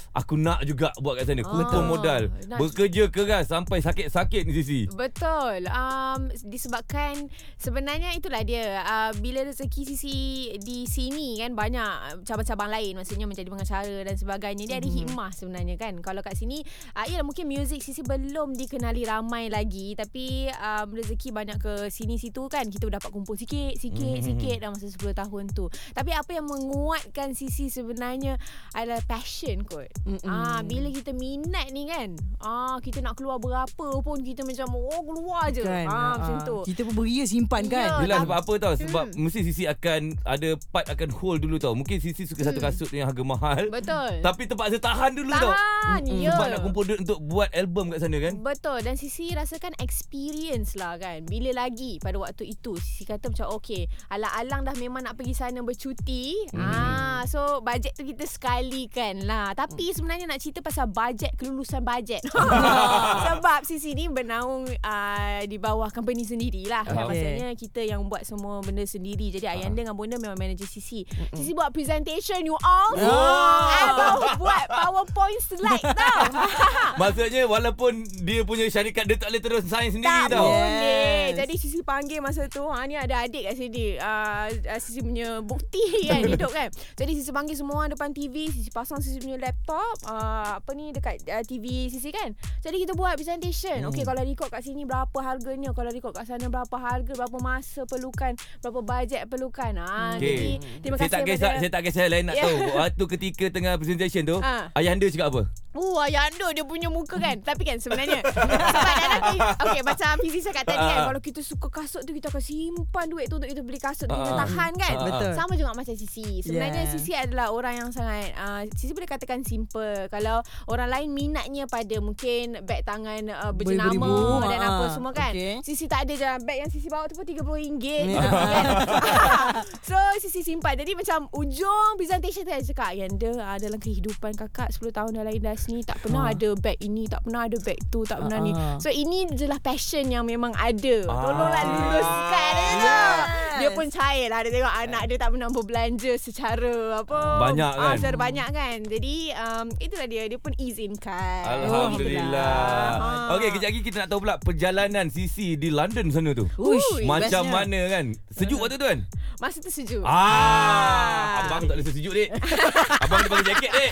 Aku nak juga buat kat sana Kumpul Ah, modal nak- Bekerja keras Sampai sakit-sakit ni Sisi Betul. Um, disebabkan sebenarnya itulah dia. Uh, bila rezeki sisi di sini kan banyak cabang-cabang lain maksudnya menjadi pengacara dan sebagainya. Dia ada hikmah sebenarnya kan. Kalau kat sini uh, ya mungkin muzik sisi belum dikenali ramai lagi tapi um, rezeki banyak ke sini situ kan kita dapat kumpul sikit sikit Mhm. sikit dalam masa 10 tahun tu. Tapi apa yang menguatkan sisi sebenarnya adalah passion kot. Mm-mm. Ah bila kita minat ni kan. Ah kita nak keluar berapa pun kita macam oh keluar je. Kan? Ah macam Ah, tu. Kita pun beria simpan kan. Ya. Yelah tam- sebab apa tau Sebab Hmm. mesti Sisi akan Ada part akan hold dulu tau Mungkin Sisi suka satu Hmm. kasut yang harga mahal Betul. Tapi terpaksa tahan dulu tau Tahan, ya. Sebab nak kumpul duit Untuk buat album kat sana kan Betul dan Sisi rasakan experience lah kan Bila lagi pada waktu itu Sisi kata macam okay Alang-alang dah memang nak pergi sana bercuti Hmm. ah So bajet tu kita sekalikan lah Tapi sebenarnya nak cerita pasal bajet Kelulusan bajet *laughs* Sebab Sisi ni bernaung uh, Di bawah company sendirilah kan? Okay. Maksudnya kita yang buat semua benda sendiri Jadi Ayanda dengan Bonda memang manager Sisi Sisi buat presentation you all Oh. *laughs* I buat powerpoint slide tau *laughs* Maksudnya walaupun Dia punya syarikat Dia tak boleh terus sign sendiri Tak tau boleh. Yes. Jadi Sisi panggil masa tu. Ha ni ada adik kat sini. Uh, Sisi punya bukti kan hidup kan. Jadi Sisi panggil semua orang depan TV, Sisi pasang Sisi punya laptop uh, apa ni dekat uh, TV Sisi kan. Jadi kita buat presentation. Hmm. Okey kalau record kat sini berapa harganya, kalau record kat sana berapa harga, berapa masa perlukan, berapa bajet perlukan. Ha Okey. jadi terima saya kasih tak kisah, saya tak kisah lain nak Ya. tahu. Waktu ketika tengah presentation tu, Ah. ayah anda cakap apa? Uh, ayah anda dia punya muka kan. Tapi kan sebenarnya sebab dalam okey macam Fizi cakap tadi kan Ah. kalau kita suka kasut tu kita akan simpan duit tu untuk kita beli kasut tu kita Ah. tahan kan. Ah. Betul. Sama juga macam Sisi. Sebenarnya Yeah. Sisi adalah orang yang sangat uh, Sisi boleh katakan simple. Kalau orang lain minatnya pada mungkin beg tangan uh, berjenama dan ah, apa semua kan. okey. Sisi tak ada je beg yang Sisi bawa tu pun RM30 Yeah. kan. so Sisi simpan. Jadi macam ujung presentation tu saya cakap Yanda uh, dalam kehidupan kakak 10 tahun dalam industri tak pernah Ah. ada beg ini, tak pernah ada beg tu, tak pernah ni. Ah. So ini adalah passion yang memang ada. Tolonglah Ah. luluskan dia Yes. tu. Dia pun cair lah Dia tengok anak dia tak pernah berbelanja Secara apa Banyak ah, kan? Secara banyak kan Jadi um, Itulah dia Dia pun izinkan Alhamdulillah. Ah. Okey, kejap lagi kita nak tahu pula perjalanan Sisi di London sana tu. Ui, Macam bestnya. mana kan? Sejuk waktu tu kan? Masa tu sejuk Ah, abang tak boleh sejuk dik. *laughs* abang dia pakai jaket dik.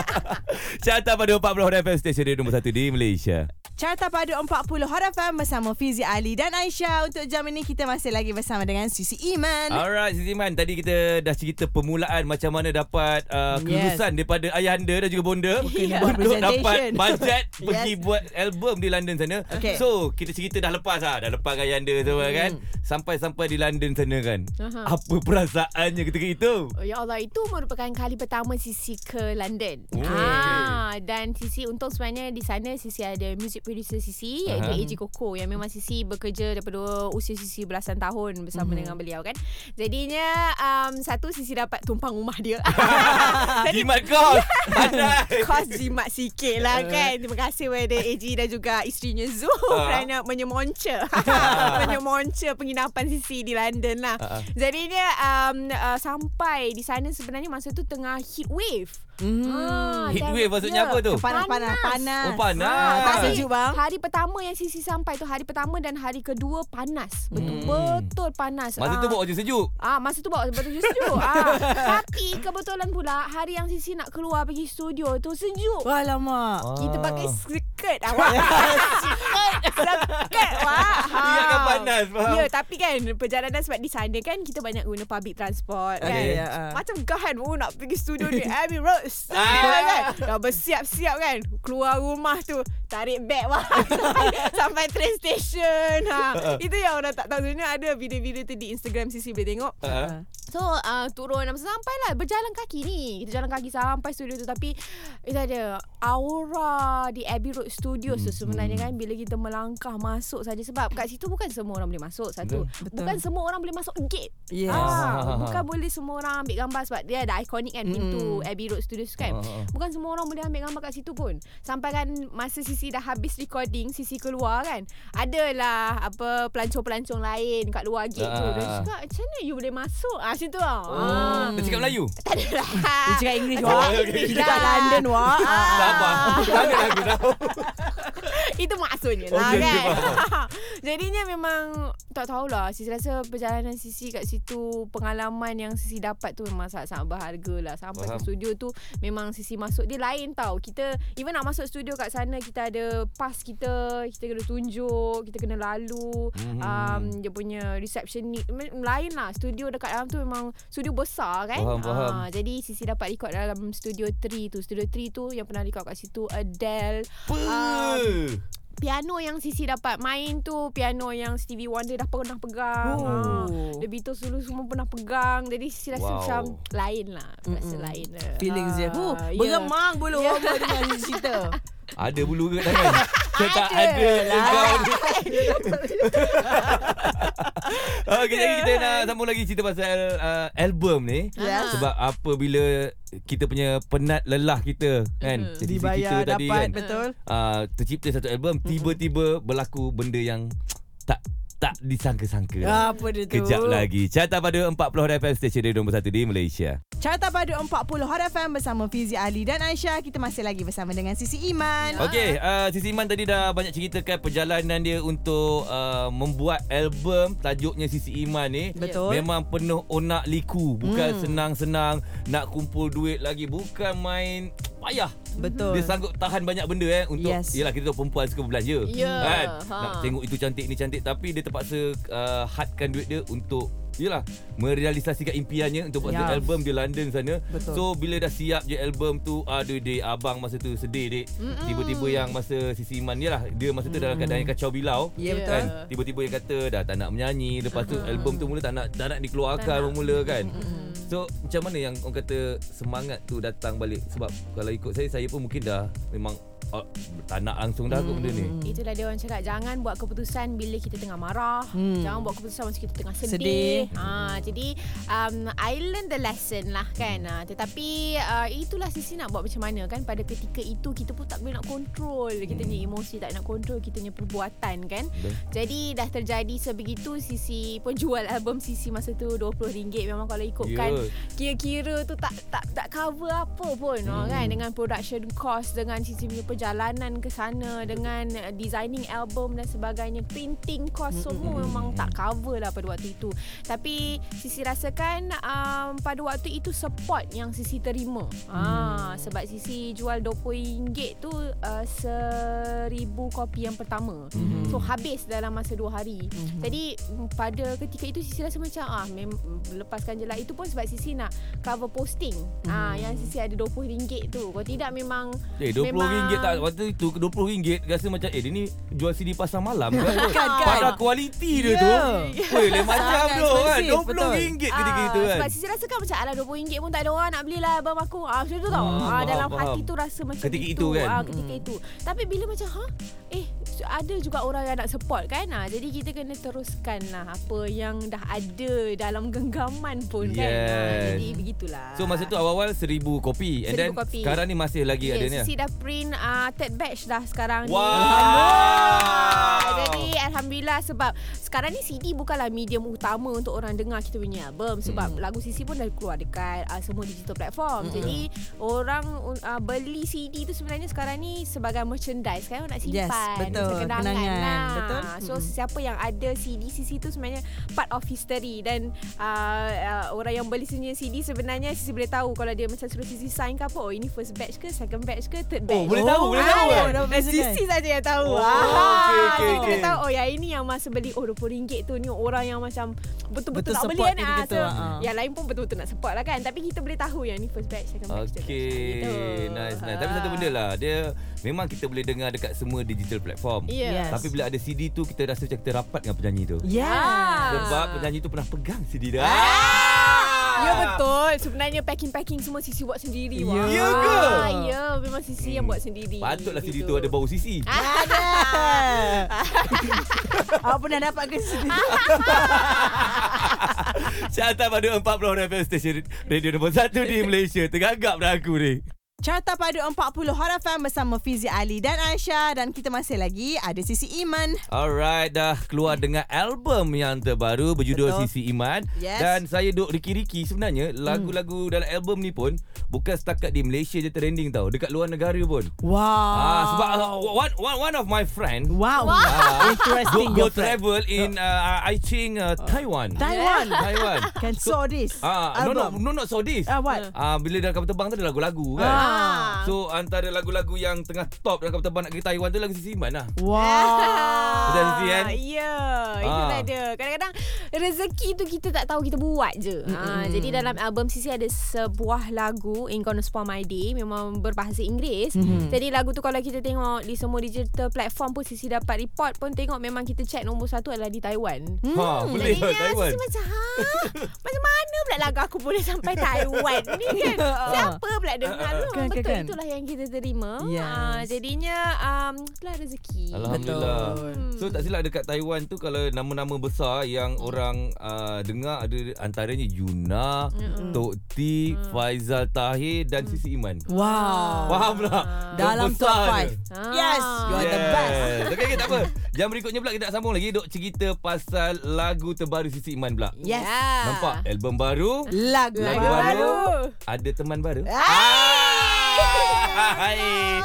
*laughs* Carta pada 40 Hot FM Station Radio nombor 1 di Malaysia. Carta Padu 40 Hot FM bersama Fizi Ali dan Aisyah. Untuk jam ini kita masih lagi bersama dengan Sisi Iman. Alright Sisi Man Tadi kita dah cerita permulaan Macam mana dapat uh, Kelulusan daripada ayah anda Dan juga bonda *laughs* Ya. Untuk dapat bajet *laughs* Yes. Pergi buat album di London sana Okay. So kita cerita dah lepas lah Dah lepas ayah anda semua kan Sampai-sampai di London sana kan Aha. Apa perasaannya ketika itu Oh, ya Allah itu merupakan kali pertama Sisi ke London. Oh. Ah dan Sisi untung sebenarnya di sana Sisi ada music producer Sisi iaitu Aha. AJ Koko yang memang Sisi bekerja daripada usia Sisi belasan tahun bersama Mhm. dengan beliau kan. Jadinya um, satu Sisi dapat tumpang rumah dia. *laughs* Jadi Jimat kos *laughs* kos jimat sikit lah kan. Terima kasih kepada AJ dan juga isterinya Zu Ah. kerana menyemonca. *laughs* menyemonca penginapan Sisi di London lah. Ah, ah. Jadinya um, uh, sampai di sana sebenarnya masa tu tengah heat wave. Hmm. Ah, Heat wave maksudnya ya. apa tu? Panas, panas, panas. Oh, panas. Ah, tak sejuk bang. Hari pertama yang Sisi sampai tu hari pertama dan hari kedua panas. Hmm. Betul-betul panas. Masa Ah, tu bawa je sejuk Ah masa tu bawa betul sejuk. *laughs* ah tapi kebetulan pula hari yang Sisi nak keluar pergi studio tu sejuk. Alamak. Kita Ah. pakai skirt awak. *laughs* *laughs* skirt. Skirt wah. Ha. Dia akan panas faham Ya tapi kan perjalanan sebab di sana kan kita banyak guna public transport kan. Okay. Ya, ah. Macam gahan oh, nak pergi studio di *laughs* Abbey Road. Ah. kan. Dah bersiap-siap kan. Keluar rumah tu tarik beg wah. *laughs* sampai, sampai train station. Ha. Itu yang orang tak tahu sebenarnya ada video-video tu di Instagram Sisi boleh tengok. Ah. So uh, turun sampai lah berjalan kaki ni. Kita jalan kaki sampai studio tu tapi itu ada aura di Abbey Road studio tu sebenarnya kan bila kita melangkah masuk saja sebab kat situ bukan semua orang boleh masuk satu. Betul. Bukan semua orang boleh masuk gate. Yes. Ah, bukan boleh semua orang ambil gambar sebab dia ada ikonik kan pintu Mm. Abbey Road Studios kan. Ah, ah, ah. Bukan semua orang boleh ambil gambar kat situ pun. Sampai kan masa Sisi dah habis recording, Sisi keluar kan. Adalah apa pelancong-pelancong lain kat luar gate tu. Ah, Dia ah, ah. cakap, "Macam mana you boleh masuk?" Ah situ tau. Oh. Ah. Dia cakap Melayu? *laughs* Tak adalah. Dia cakap English Macam wah. Kita kat lah. London wah. Sabar. Jangan aku tahu. Itu maksudnya lah Okey, kan. okey, *laughs* Jadinya memang tak tahulah. Sisi rasa perjalanan Sisi kat situ, pengalaman yang Sisi dapat tu memang sangat-sangat berharga lah. Sampai Faham. ke studio tu memang Sisi masuk dia lain tau. Kita even nak masuk studio kat sana kita ada pass kita, kita kena tunjuk, kita kena lalu. Mhm. Um, dia punya reception ni lain lah. Studio dekat dalam tu memang studio besar kan. Faham, faham. Ah, jadi Sisi dapat record dalam studio 3 tu. Studio 3 tu yang pernah record kat situ Adele, Apa? Piano yang Sisi dapat main tu piano yang Stevie Wonder dah pernah pegang. Oh. Oh. The Beatles dulu semua pernah pegang. Jadi Sisi rasa Wow. macam lain lah. Rasa Mm-mm. lain lah. Feelings dia. Huh, Ah, ya. beremang bulu Ya. roma dengan cerita. *laughs* Ada bulu ke tangan? Saya tak Ada lah. Ni. *laughs* Okey, jadi kita nak sambung lagi cerita pasal uh, album ni. Yes. Sebab apabila kita punya penat lelah kita kan jadi Dibayar kita tadi dapat kan betul. uh, tercipta satu album tiba-tiba berlaku benda yang tak tak disangka-sangka. Apa dia tu? Kejap lagi. Carta pada 40 Hot FM stesen radio nombor 1 di Malaysia. Carta Padu 40 Hot FM bersama Fizi Ali dan Aisyah. Kita masih lagi bersama dengan Sisi Iman. Okey, uh, Sisi Iman tadi dah banyak ceritakan perjalanan dia untuk uh, membuat album tajuknya Sisi Iman ni. Betul. Memang penuh onak liku, bukan Hmm. senang-senang nak kumpul duit lagi, bukan main payah. Betul. Dia sanggup tahan banyak benda eh untuk Yes. yalah kita tahu perempuan suka berbelanja. Ya, Kan? ha. Nak tengok itu cantik ni cantik tapi dia terpaksa uh, hadkan duit dia untuk Yelah Merealisasikan impiannya Untuk buat satu album Di London sana Betul. So bila dah siap je album tu Aduh dek Abang masa tu sedih dek Mm-mm. Tiba-tiba yang masa Sisi Iman Yelah Dia masa tu dalam keadaan yang kacau bilau Ya Ya. betul. kan Tiba-tiba yang kata Dah tak nak menyanyi Lepas tu Uh-huh. album tu mula tak nak Tak nak dikeluarkan Tak mula kan Mm-mm. So macam mana yang orang kata Semangat tu datang balik Sebab kalau ikut saya Saya pun mungkin dah Memang oh, Tak nak langsung dah kot benda ni Hmm. Itulah dia orang cakap jangan buat keputusan bila kita tengah marah. Hmm. Jangan buat keputusan masa kita tengah sedih. Sedih. Ha jadi um I learn the lesson lah kan. Ha, tetapi uh, itulah sisi nak buat macam mana kan pada ketika itu kita pun tak boleh nak kontrol kita punya emosi tak nak kontrol kita punya perbuatan kan. Betul. Jadi dah terjadi sebegitu sisi penjual album sisi masa tu RM20 memang kalau ikutkan Ya. kira-kira tu tak tak tak cover apa pun hmm. Hmm. kan dengan production cost dengan sisi punya perjalanan ke sana dengan designing album dan sebagainya. Printing cost semua memang tak cover lah pada waktu itu. Tapi sisi rasakan um, pada waktu itu support yang sisi terima. Ah sebab sisi jual RM20 tu uh, 1000 kopi yang pertama. Mhm. so habis dalam masa 2 hari. Mhm. jadi mm, pada ketika itu Sisi rasa macam ah mem- lepaskan je lah. Itu pun sebab Sisi nak cover posting. Ah yang Sisi ada RM20 tu. Kalau tidak memang Eh RM20 Memang- tak Waktu itu RM20 Rasa macam Eh dia ni Jual CD pasar malam ke apa? *laughs* Kan, kan. Pada kualiti dia Ya. tu Weh lain macam tu kan expensive, betul. RM20 ketika itu kan Sebab Sisi rasa kan macam Alah RM20 pun tak ada orang nak belilah album aku ah, Macam tu tau Hmm, ah, Dalam faham. hati tu rasa macam Ketika itu, itu kan? ah, Ketika itu Tapi bila macam ha Eh ada juga orang yang nak support kan ah, Jadi kita kena teruskan lah Apa yang dah ada Dalam *laughs* genggaman pun kan ah, Yes. Jadi begitulah So masa tu awal-awal seribu kopi And then 1000 kopi. sekarang ni masih lagi Yes, ada ni. Sisi dah print uh, third batch dah sekarang Wow. ni. Alhamdulillah. Alhamdulillah sebab sekarang ni CD bukanlah medium utama untuk orang dengar kita punya album. Sebab Hmm. lagu Sisi pun dah keluar dekat uh, semua digital platform. Hmm. Jadi orang uh, beli CD tu sebenarnya sekarang ni sebagai merchandise kan nak Yes, simpan. betul. Kenangan, Kenangan. lah. Betul. So Mm-mm. siapa yang ada CD Sisi tu sebenarnya part of history dan uh, uh, orang yang beli punya CD sebenarnya Sisi boleh tahu kalau dia macam suruh Sisi sign ke apa. Oh ini first batch ke second batch ke third batch. Oh, boleh tahu, boleh tahu, Ah, eh? Dah best Sisi saja yang tahu. Oh, Ah, okey, okey, so kita tahu oh yang ini yang masa beli oh RM20 tu ni orang yang macam betul-betul Betul nak beli kan. Ah, so, ah. yang lain pun betul-betul nak support lah kan. Tapi kita boleh tahu yang ni first batch second batch. batch. Okay Gitu. Nice nice Tapi satu Ah. benda lah Dia Memang kita boleh dengar Dekat semua digital platform Ya. Yes. Tapi bila ada CD tu Kita rasa macam kita rapat Dengan penyanyi tu Yeah. Ah. Sebab penyanyi tu pernah pegang CD dah Ya betul Sebenarnya packing-packing semua Sisi buat sendiri Ya ke? Ah, Ya memang memang Sisi yang buat sendiri. Patutlah Gitu. tu ada bau sisi. *laughs* Ada. *laughs* Awak pernah dapat ke sini? Carta pada 40 FM stesen radio nombor 1 di *laughs* Malaysia. Tergagap dah aku ni. Carta Padu 40 Hot FM bersama Fizi Ali dan Aisyah dan kita masih lagi ada Sisi Iman. Alright, dah keluar dengan album yang terbaru berjudul Betul. Sisi Iman. Yes. Dan saya duk riki-riki sebenarnya lagu-lagu dalam album ni pun bukan setakat di Malaysia je trending tau. Dekat luar negara pun. Wow. Ah, sebab uh, one, one, one of my friend Wow. Ah, *laughs* Interesting. go, go friend. travel in uh, I think uh, Taiwan. Taiwan. Taiwan. *laughs* Can saw this. Ah, no, no, album. no, not so this. Ah, what? Ah, bila dalam kapal terbang tu ada lagu-lagu kan. Ah. So antara lagu-lagu yang tengah top dalam kapal nak pergi Taiwan tu lagu Sisi Iman lah. Wow. Betul, Sisi, kan? Ya, itulah Ah. dia. Kadang-kadang rezeki tu kita tak tahu kita buat je. Ha, jadi dalam album Sisi ada sebuah lagu Ain't Gonna Spoil My Day memang berbahasa Inggeris. Jadi lagu tu kalau kita tengok di semua digital platform pun Sisi dapat report pun tengok memang kita check nombor satu adalah di Taiwan. Ha, boleh Jadinya lah Taiwan. Sisi macam ha, Macam mana pula lagu aku boleh sampai Taiwan ni kan *laughs* Siapa pula dengar tu Kan, kan, Betul kan. itulah yang kita terima Yes. Ah, Jadinya um, Itulah rezeki Alhamdulillah. Betul. So tak silap dekat Taiwan tu kalau nama-nama besar yang orang uh, dengar ada antaranya Yuna, Tok T, Faizal Tahir dan Sisi Iman. Wow. Faham tak? Dalam top Besar 5. je. Ah. Yes, you are the best. Okay, okay, tak apa. Jam berikutnya pula kita nak sambung lagi duk cerita pasal lagu terbaru Sisi Iman pula. Yes. Yeah. Nampak album baru, Lagu, lagu baru. baru, ada teman baru. Ah! Hai.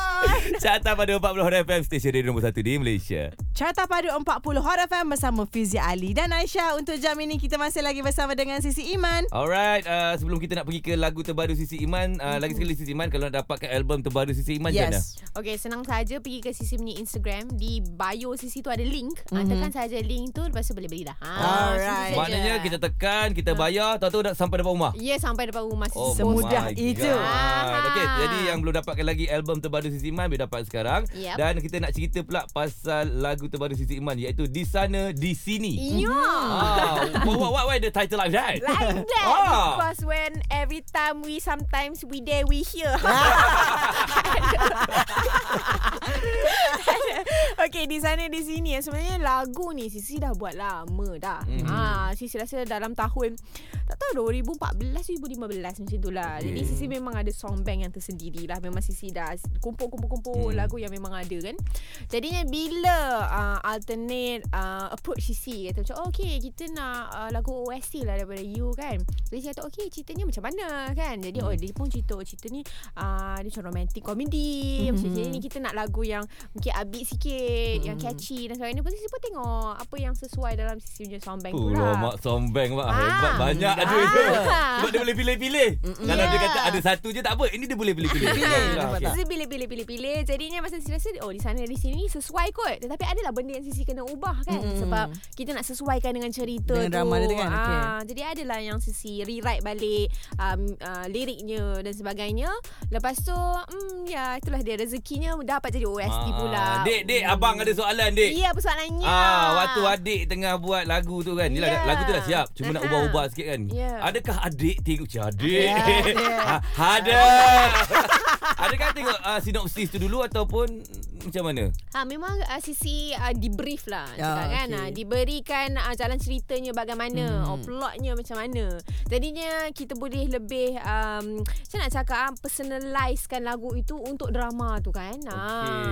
Carta pada 40 Hot FM stesen radio nombor 1 di Malaysia. Carta Padu 40 Hot FM bersama Fizi Ali dan Aisyah. Untuk jam ini kita masih lagi bersama dengan Sisi Iman. Alright, uh, sebelum kita nak pergi ke lagu terbaru Sisi Iman, uh, lagi sekali Sisi Iman kalau nak dapatkan album terbaru Sisi Iman? Yes. Okay, senang saja pergi ke Sisi punya Instagram. Di bio Sisi tu ada link. Mm-hmm. tekan saja link tu, lepas tu boleh beli dah. Ha, Alright. Maknanya kita tekan, kita bayar, tahu-tahu dah sampai depan rumah. Ya, sampai depan rumah Sisi. Oh Semudah itu. Ah. Okey, jadi yang belum dapatkan lagi album terbaru Sisi Iman boleh dapat sekarang. Yep. Dan kita nak cerita pula pasal lagu terbaru Sisi Iman iaitu Di Sana Di Sini. Ya. Ah, what, what, what, why the title like that? Like that Ah. Because when Every time we Sometimes we there We here *laughs* *laughs* Okay di sana di sini Sebenarnya lagu ni Sisi dah buat lama dah Mhm. ah, Sisi rasa dalam tahun Tak tahu 2014 2015 macam tu lah Jadi Okay. Sisi memang ada song bank yang tersendiri lah Memang Sisi dah kumpul-kumpul-kumpul Hmm. lagu yang memang ada kan Jadinya bila uh, alternate uh, approach Sisi Kata macam oh, okay kita nak uh, lagu OST lah daripada you kan Jadi saya kata okay ceritanya macam mana kan Jadi oh dia pun cerita oh, cerita ni uh, dia macam romantic comedy mm-hmm. Macam ni kita nak lagu yang mungkin upbeat sikit Yang catchy dan sebagainya Pun Sisi pun tengok apa yang sesuai dalam Sisi punya soundbank tu Oh, lah mak sombeng mak Ah. hebat banyak Ah. ada. Sebab dia boleh pilih-pilih. Kalau dia Yeah. kata ada satu je tak apa, ini dia boleh pilih-pilih. Pilih, Ah, nampak okey. tak? Sisi pilih-pilih-pilih-pilih Jadinya masa Sisi rasa Oh di sana di sini Sesuai kot Tetapi adalah benda yang Sisi kena ubah kan Mm-mm. Sebab kita nak sesuaikan dengan cerita Dengan tu drama dia tu kan, okey. Ah, Jadi adalah yang Sisi rewrite balik um, uh, Liriknya dan sebagainya Lepas tu hmm, Ya itulah dia Rezekinya dapat jadi OST Ah, pula Dek, dek, abang ada soalan, dek. Ya persoalannya Ah, waktu adik tengah buat lagu tu kan. Yelah, Ya. lagu tu dah siap. Cuma nak Aha. ubah-ubah sikit kan. Ya. Adakah adik tengok Cik adik? Ya, Ha, *laughs* ada. Adakah tengok uh, sinopsis tu dulu ataupun macam mana? Ha memang uh, sisi uh, debrief lah Ya, cakap kan okay. diberikan uh, jalan ceritanya bagaimana Hmm. hmm. or plotnya macam mana. Jadinya kita boleh lebih um, macam nak cakap uh, personalizekan lagu itu untuk drama tu kan. Ha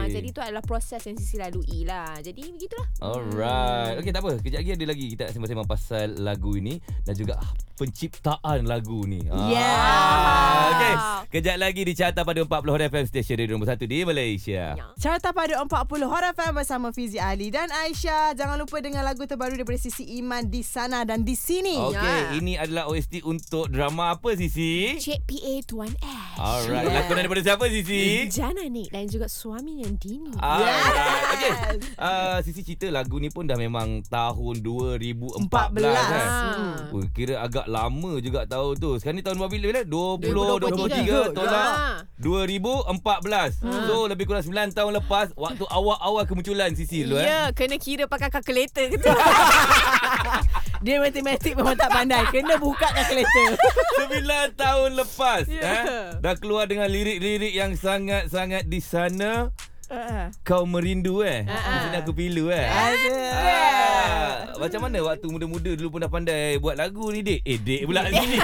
Okey. jadi tu adalah proses yang sisi lalui lah. Jadi begitulah. Alright. Okey tak apa. Kejap lagi ada lagi kita nak sembang-sembang pasal lagu ini dan juga ah, penciptaan lagu ni. Yeah. Ah, Okey. Kejap lagi di carta pada 40 Hot FM station radio nombor 1 di Malaysia. Ya. Carta Padu 40 Hot FM bersama Fizi Ali dan Aisyah. Jangan lupa dengan lagu terbaru daripada Sisi Iman di sana dan di sini. Okey, Ya. ini adalah OST untuk drama apa Sisi? Cik PA Tuan Ash. Alright. Yeah. Lakonan daripada siapa Sisi? Jana ni dan juga suaminya Dini. Alright. Okey. Yes. Uh, Sisi cerita lagu ni pun dah memang tahun 2014 14. kan. Ah. Oh, kira agak lama juga tahun tu. Sekarang ni tahun berapa bila? 20, 2023. 23, tolak Ah. 2014. So lebih kurang 9 tahun lepas lepas waktu awal-awal kemunculan Sisi dulu eh. Ya, kena kira pakai kalkulator ke tu. *laughs* Dia matematik memang tak pandai. Kena buka kalkulator. Sembilan tahun lepas Ya. eh, Dah keluar dengan lirik-lirik yang sangat-sangat di sana Uh, Kau merindu eh ah. sini aku pilu eh ada. Ah, macam mana waktu muda-muda dulu pun dah pandai buat lagu ni dek? Eh dek pula *laughs* sini.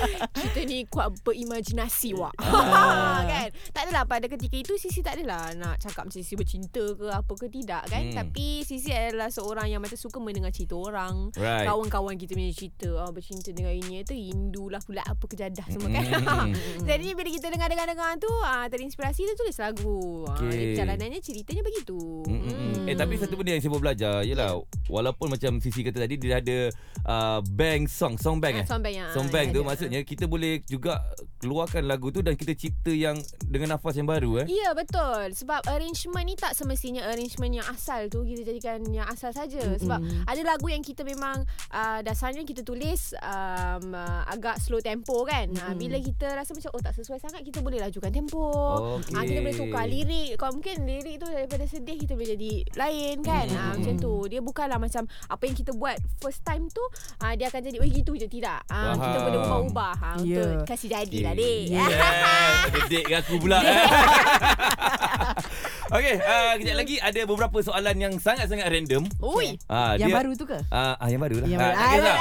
*laughs* Kita ni kuat berimajinasi wak. Ah. *laughs* kan? Tak adalah pada ketika itu Sisi tak adalah nak cakap macam Sisi bercinta ke apa ke tidak kan. Hmm. Tapi Sisi adalah seorang yang macam suka mendengar cerita orang. Right. Kawan-kawan kita punya cerita. Oh, bercinta dengan ini tu rindulah pula apa kejadah semua kan. Hmm. *laughs* Jadi bila kita dengar-dengar-dengar tu ah, terinspirasi tu tulis lagu. Ah, Okey. perjalanannya ceritanya begitu. Mm, mm, mm. Eh tapi satu benda yang saya belajar Yalah Walaupun macam Sisi kata tadi Dia ada uh, Bank song Song bank eh Ah, song bank, ah, Song bank ya tu ada. Maksudnya kita boleh juga Keluarkan lagu tu Dan kita cipta yang Dengan nafas yang baru eh? Ya betul. Sebab arrangement ni tak semestinya arrangement yang asal tu kita jadikan yang asal saja. Mm-hmm. Sebab ada lagu yang kita memang uh, dasarnya kita tulis um, uh, agak slow tempo kan. Mm-hmm. uh, Bila kita rasa macam oh tak sesuai sangat kita boleh lajukan tempo. Okey. uh, Kita boleh tukar lirik. Kalau mungkin lirik tu daripada sedih kita boleh jadi lain kan. Mm-hmm. uh, Macam tu. Dia bukanlah macam apa yang kita buat first time tu uh, Dia akan jadi oh gitu je. Tidak. Uh, Kita boleh ubah-ubah uh, Ya. Untuk kasih jadilah dek Yeah. *laughs* Ada dek dengan aku pula eh. *laughs* Okey, uh, kejap lagi ada beberapa soalan yang sangat-sangat random. Ui Ah, Yang dia, baru tu ke? Ah, ah yang baru lah. Yang Ah, baru. Ah.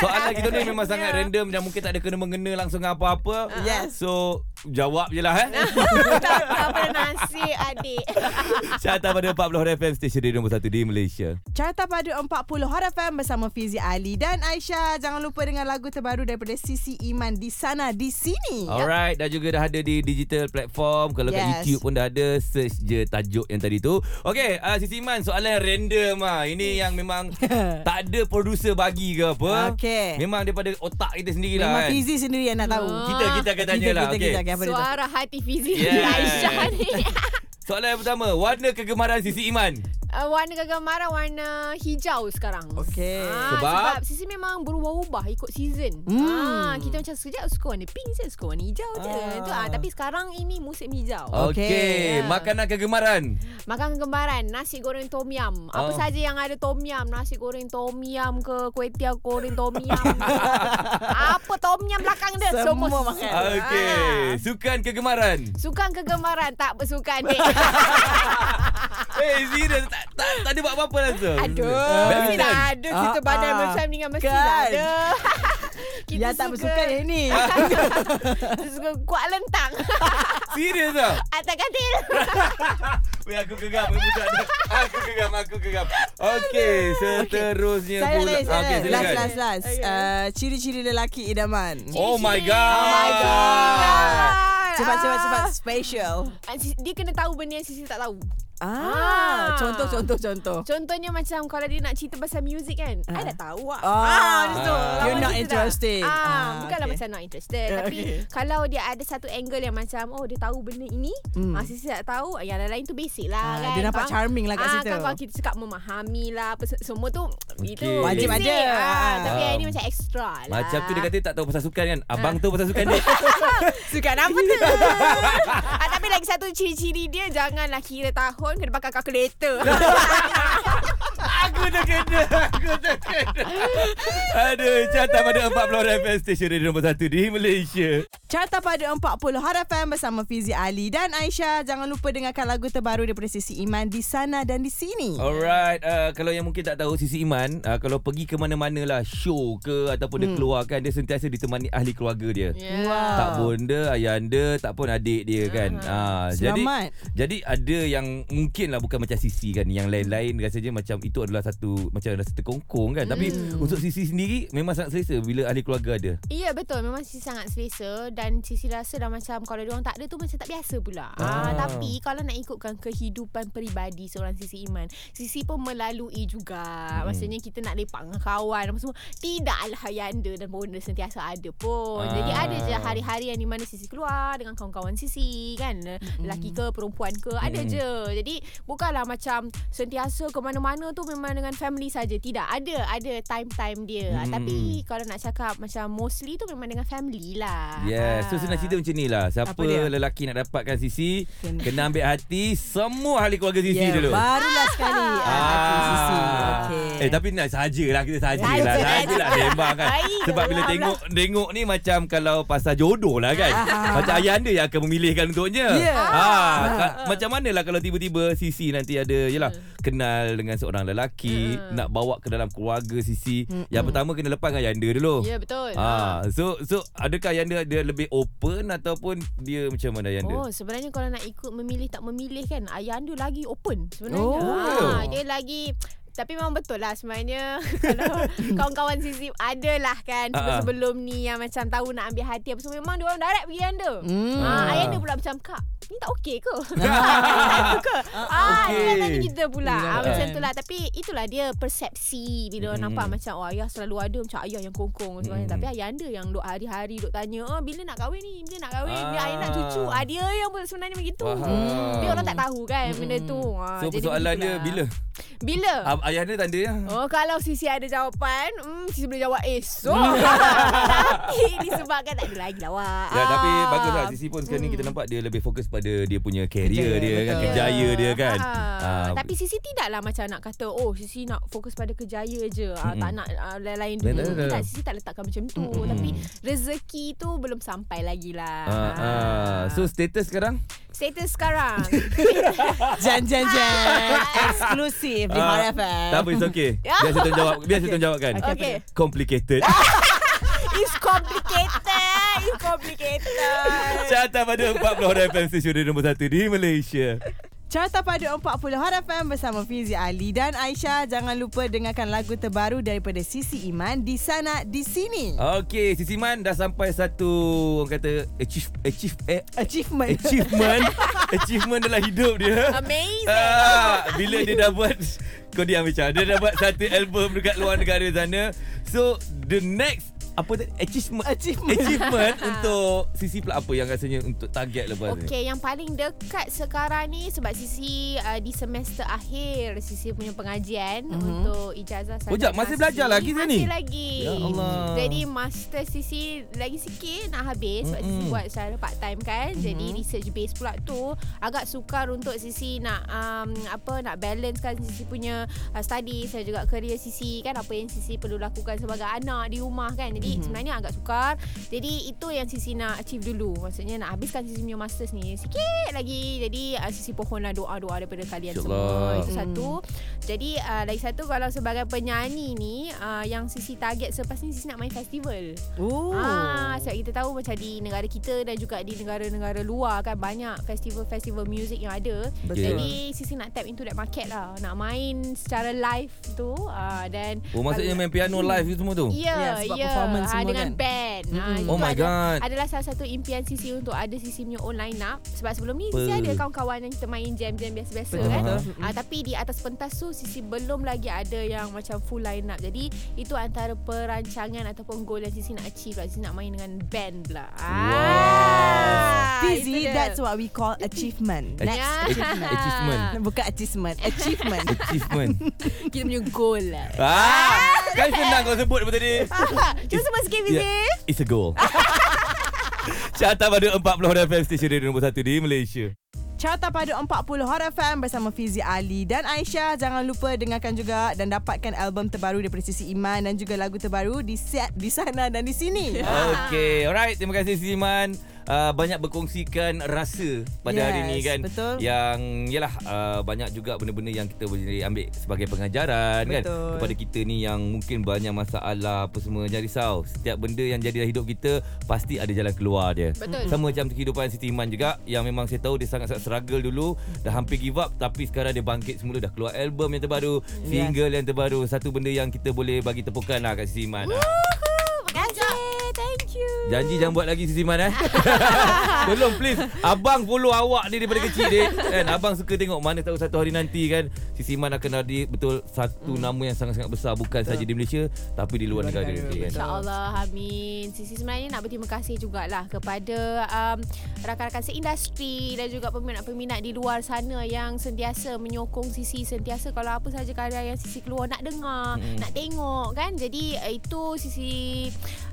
Soalan kita ni memang sangat random dan mungkin tak ada kena mengena langsung dengan apa-apa. Yes. So jawab je lah eh. *laughs* Tak apa nasib adik *laughs* Carta pada 40 Hot FM stesen radio nombor 1 di Malaysia. Carta pada 40 Hot FM bersama Fizi Ali dan Aisyah. Jangan lupa dengan lagu terbaru daripada Sisi Iman di sana di sini. Alright, dan juga dah ada di digital platform. Kalau kat Yes. YouTube pun dah ada, search je tajuk yang tadi tu. Okey, uh, Sisi Iman, soalan random ah. Ini yang memang *laughs* tak ada producer bagi ke apa. Okey. Memang daripada otak kita sendiri lah Memang kan. Fizi sendiri yang nak tahu. Ah. Kita kita akan tanya kita, lah. kita, Okey. kita, okay, apa dia? Suara hati Fizi Yeah. Aisyah ni *laughs* Soalan yang pertama, warna kegemaran Sisi Iman. Uh, Warna kegemaran Warna hijau sekarang Okey. Ah, Sebab? Sebab Sisi memang berubah-ubah Ikut season Hmm. ah, Kita macam sekejap Suka warna pink Saya suka warna hijau je Ah. tu, ah, Tapi sekarang ini musim hijau Okey, Okey. makanan kegemaran. Makan kegemaran Nasi goreng tom yum Oh. Apa saja yang ada tom yum Nasi goreng tom yum ke Kuih tiaw goreng tom yum *laughs* Apa tom yum belakang dia Semua Semua makan. Okey, Ah. sukan kegemaran. Sukan kegemaran Tak bersukan dek *laughs* Eh, serius tak, tak, tak ada buat apa-apa langsung. Aduh Mesti Badminton. dah ada Kita Ah, badan ah. macam ni kan Mesti Kan? dah ada *laughs* Kita Yang tak bersukan yang ni. *laughs* Kita suka kuat lentang *laughs* Serius tak? Atas katil Weh, aku gegam. Budak ni. Aku gegam, aku gegam. Okey, seterusnya Saya pula. saya Okey, lagi. Last, last, last. Okay. Uh, ciri-ciri lelaki idaman. Oh my god. Oh my god Cepat, cepat, cepat. Special. Ah, Dia kena tahu benda yang Sisi tak tahu Ah, Ah. contoh, contoh, contoh. Contohnya macam Kalau dia nak cerita pasal muzik kan Ah. I dah tahu lah Ah. tu. Ah. Lawan You're not dah. interested. ah, Ah, Bukanlah okay. macam not interested Ah, *laughs* Tapi okay. Kalau dia ada satu angle yang macam Oh dia tahu benda ini Hmm. ah, Sisi tak tahu Yang lain-lain tu basic lah Ah, kan dia nampak Faham? charming lah kat ah, situ. Kan kalau kita cakap memahami lah Semua tu Itu Wajib basic. ada. ah, Ah. Tapi yang ni macam extra lah Macam tu dia kata tak tahu pasal sukan kan. Abang tu pasal sukan dia. *laughs* Sukan apa tu *laughs* ah, Tapi lagi satu ciri-ciri dia Janganlah kira tahun Kena pakai kalkulator *laughs* Aku dah kena Aku dah kena Aduh Carta pada 40 FM Stesen radio nombor 1 di Malaysia Carta pada 40 Hot FM bersama Fizi Ali dan Aisyah. Jangan lupa dengarkan lagu terbaru daripada Sisi Iman di sana dan di sini. Alright uh, Kalau yang mungkin tak tahu Sisi Iman uh, Kalau pergi ke mana-mana lah Show ke Ataupun dia Hmm. keluar kan Dia sentiasa ditemani ahli keluarga dia yeah. Wow. Tak bonda Ayah anda Tak pun adik dia kan uh, Jadi Selamat. Jadi ada yang Mungkin lah bukan macam Sisi kan Yang lain-lain Rasanya macam Itu adalah satu Macam rasa terkongkong kan Tapi Hmm. untuk Sisi sendiri Memang sangat selesa Bila ahli keluarga ada Ya betul Memang Sisi sangat selesa Dan Sisi rasa dah macam Kalau diorang tak ada tu Macam tak biasa pula Ah. ah. Tapi Kalau nak ikutkan Kehidupan peribadi Seorang Sisi Iman Sisi pun melalui juga Hmm. Maksudnya kita nak lepak dengan kawan Apa semua Tidaklah Yanda dan bonda Sentiasa ada pun Ah. Jadi ada je hari-hari Yang di mana Sisi keluar Dengan kawan-kawan Sisi Kan Lelaki ke perempuan ke Ada Mm-mm. je Jadi Bukanlah macam Sentiasa ke mana-mana tu Memang dengan family saja Tidak ada Ada time-time dia Mm-mm. Tapi kalau nak cakap macam mostly tu memang dengan family lah. Yes Yes. So senang cerita macam ni lah. Siapa lelaki nak dapatkan Sisi, Kena- kena ambil hati semua ahli keluarga Sisi Yeah, dulu. Barulah sekali ah. hati Sisi. Okey. Eh tapi nak sajalah kita sajalah. Saja, Sajalah saja. sembang kan. Sebab bila tengok tengok ni macam kalau pasal jodoh lah kan. Macam ayah anda yang akan memilihkan untuknya. Ya. Ha, ka- macam manalah kalau tiba-tiba Sisi nanti ada yalah kenal dengan seorang lelaki, nak bawa ke dalam keluarga Sisi. Yang pertama kena lepas dengan ayah anda dulu. Ya betul. Ah, so so adakah ayah anda dia lebih open ataupun dia macam mana ayah anda? Oh sebenarnya kalau nak ikut memilih tak memilih kan ayah anda lagi open sebenarnya. Oh. Ha, dia lagi tapi memang betul lah sebenarnya *laughs* kalau *laughs* kawan-kawan Sisi adalah kan Ah, ah. sebelum ni yang macam tahu nak ambil hati apa semua memang dia orang direct pergi anda. Hmm. Ha, ayah anda pula macam kak ni tak okey ke? *laughs* tak ke? Ah, Okey. dia tanya kita pula. Ah, macam kan. tu lah tapi itulah dia persepsi bila orang Hmm. nampak macam oh ayah selalu ada macam ayah yang kongkong sebenarnya Hmm. tapi ayah anda yang duk hari-hari duk tanya oh bila nak kahwin ni bila nak kahwin dia Ah. ayah nak cucu ah, dia yang sebenarnya begitu Faham. tapi orang tak tahu kan benda tu Ah, So jadi persoalan dia bila? bila Ah, ayah anda tanda ya? Oh kalau Sisi ada jawapan hmm, Sisi boleh jawab esok *laughs* Tapi disebabkan tak ada lagi lah Wak Ya, tapi Ah. baguslah Sisi pun sekarang ni kita nampak dia lebih fokus pada dia punya career dia kan, kejaya dia kan. Ah, Ah, Tapi Sisi tidaklah macam nak kata Oh Sisi nak fokus pada kejaya je ah, Mm-mm. Tak nak ah, lain-lain Tak, dulu tak, tak. Tidak Sisi tak letakkan macam tu Mm-mm. Tapi rezeki tu belum sampai lagi lah ah, ah. So status sekarang? Status sekarang *laughs* Jan jan jan. Eksklusif di Ah, Hot FM. Tak apa, it's okay. Biar saya tolong jawab. Biar saya tolong jawabkan. Okay. Okay Complicated. *laughs* It's complicated It's complicated Carta pada 40 Hot FM Stesen radio nombor 1 di Malaysia. Carta Padu 40 Hot FM bersama Fizi Ali dan Aisyah. Jangan lupa dengarkan lagu terbaru daripada Sisi Iman di sana di sini. Okey, Sisi Man dah sampai satu orang kata achieve achieve eh, Achievement. achievement *laughs* achievement dalam hidup dia. Amazing Ah, bila dia dah buat kau diam Bicha. Dia dah buat satu album dekat luar negara sana. So the next apa tadi achievement Achievement. achievement *laughs* untuk Sisi pula apa yang rasanya untuk target lepas ni. Okey, yang paling dekat sekarang ni sebab Sisi uh, di semester akhir Sisi punya pengajian Mhm. mm-hmm. untuk ijazah Oh, jap, masih belajar lagi saya ni? Masih lagi. Ya Allah. Jadi master Sisi lagi sikit nak habis sebab Sisi buat secara part time kan. Mhm. Jadi research base pula tu agak sukar untuk Sisi nak um, apa nak balance kan Sisi punya uh, study saya juga career Sisi kan apa yang Sisi perlu lakukan sebagai anak di rumah kan. Jadi Mhm. mm-hmm. sebenarnya agak sukar. Jadi itu yang Sisi nak achieve dulu. Maksudnya nak habiskan Sisi punya masters ni sikit lagi. Jadi uh, Sisi pohonlah doa-doa daripada kalian InsyaAllah. semua. Itu Hmm. satu. Jadi uh, lagi satu kalau sebagai penyanyi ni uh, yang Sisi target selepas ni Sisi nak main festival. Oh. Ah, sebab kita tahu macam di negara kita dan juga di negara-negara luar kan banyak festival-festival music yang ada. Betul. Jadi Sisi nak tap into that market lah. Nak main secara live tu uh, dan Oh maksudnya main piano live itu semua tu? Ya, Ya, sebab ya. performance Ah, semua dengan kan? band. Ah, Mm-mm. itu Oh my ada- God. Adalah salah satu impian Sisi untuk ada Sisi punya own line up sebab sebelum ni Sisi ada kawan-kawan yang kita main jam-jam biasa-biasa Betul, kan. Ah, tapi di atas pentas tu Sisi belum lagi ada yang macam full line up. Jadi itu antara perancangan ataupun goal yang Sisi nak achieve lah. Sisi nak main dengan band pula. Ah, Fizi, dia. that's what we call achievement. Ach- Next Ya. achievement. Achievement. Bukan achievement, achievement. Achievement. *laughs* Kita punya goal lah. ah, kan senang kau sebut apa tadi? *laughs* Cuba sebut sikit Fizi. Yeah, it's a goal. Carta pada 40 Hot FM Stesen radio nombor 1 di Malaysia. Carta Padu 40 Hot FM bersama Fizi Ali dan Aisyah. Jangan lupa dengarkan juga dan dapatkan album terbaru daripada Sisi Iman dan juga lagu terbaru di set di sana dan di sini. *laughs* Okay, alright. Terima kasih Siman. Uh, banyak berkongsikan rasa pada Yes, hari ni kan. betul. Yang yalah uh, banyak juga benda-benda yang kita boleh ambil sebagai pengajaran kan Betul. kepada kita ni yang mungkin banyak masalah apa semua jangan risau. Setiap benda yang jadi dalam hidup kita pasti ada jalan keluar dia. Betul. Sama macam kehidupan Siti Iman juga yang memang saya tahu dia sangat-sangat struggle dulu dah hampir give up tapi sekarang dia bangkit semula dah keluar album yang terbaru, Yes. single yang terbaru. Satu benda yang kita boleh bagi tepukan lah kat Siti Iman. lah. Terima kasih. Thank you. Janji jangan buat lagi Sisi Man eh. *laughs* Tolong please. Abang follow awak ni daripada kecil dek. Kan abang suka tengok mana tahu satu hari nanti kan Sisi Man akan ada betul satu Hmm. nama yang sangat-sangat besar bukan saja di Malaysia tapi di luar negara. kan? InsyaAllah Amin Sisi sebenarnya nak berterima kasih jugalah Kepada um, rakan-rakan seindustri Dan juga peminat-peminat di luar sana Yang sentiasa menyokong Sisi Sentiasa kalau apa saja karya yang Sisi keluar Nak dengar Mm-mm. Nak tengok kan Jadi uh, itu Sisi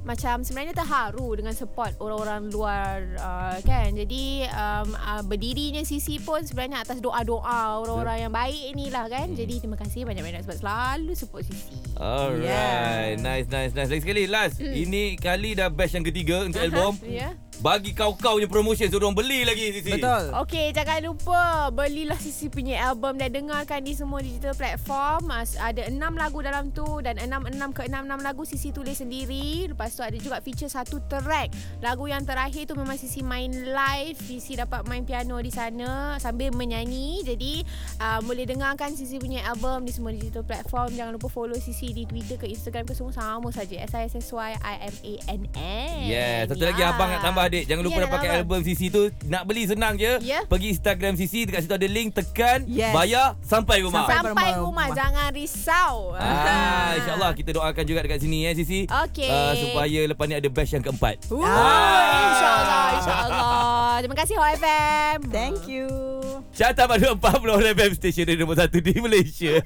Macam sebenarnya terharu dengan support orang-orang luar uh, kan. Jadi um, uh, berdirinya Sisi pun sebenarnya atas doa-doa orang-orang yang baik ni lah kan. Jadi terima kasih banyak-banyak sebab selalu support Sisi. Alright. Nice, nice, nice. Lagi sekali, last. Ini kali dah batch yang ketiga untuk album. Ya. Bagi kau-kau punya promotion suruh orang beli lagi Sisi. Betul. Okey, jangan lupa belilah Sisi punya album dan dengarkan di semua digital platform. Ada enam lagu dalam tu dan enam-enam ke enam-enam lagu Sisi tulis sendiri. Lepas tu ada juga feature satu track. Lagu yang terakhir tu memang Sisi main live. Sisi dapat main piano di sana sambil menyanyi. Jadi uh, boleh dengarkan Sisi punya album di semua digital platform. Jangan lupa follow Sisi di Twitter ke Instagram ke semua sama saja. S-I-S-S-Y-I-M-A-N. Yeah, satu lagi abang nak tambah adik. Jangan lupa Ya, nak nak pakai tambah. album Sisi tu. Nak beli senang je. Ya. Pergi Instagram Sisi, dekat situ ada link, tekan, Yes. bayar sampai rumah. Sampai Sampai rumah. rumah. Jangan risau. Ah, InsyaAllah kita doakan juga dekat sini ya Sisi. Okey. Ah, supaya lepas ni ada batch yang keempat. Ah. InsyaAllah InsyaAllah *laughs* Terima kasih Hot FM Thank you. Syata pada 40 FM Station nombor 1 di Malaysia.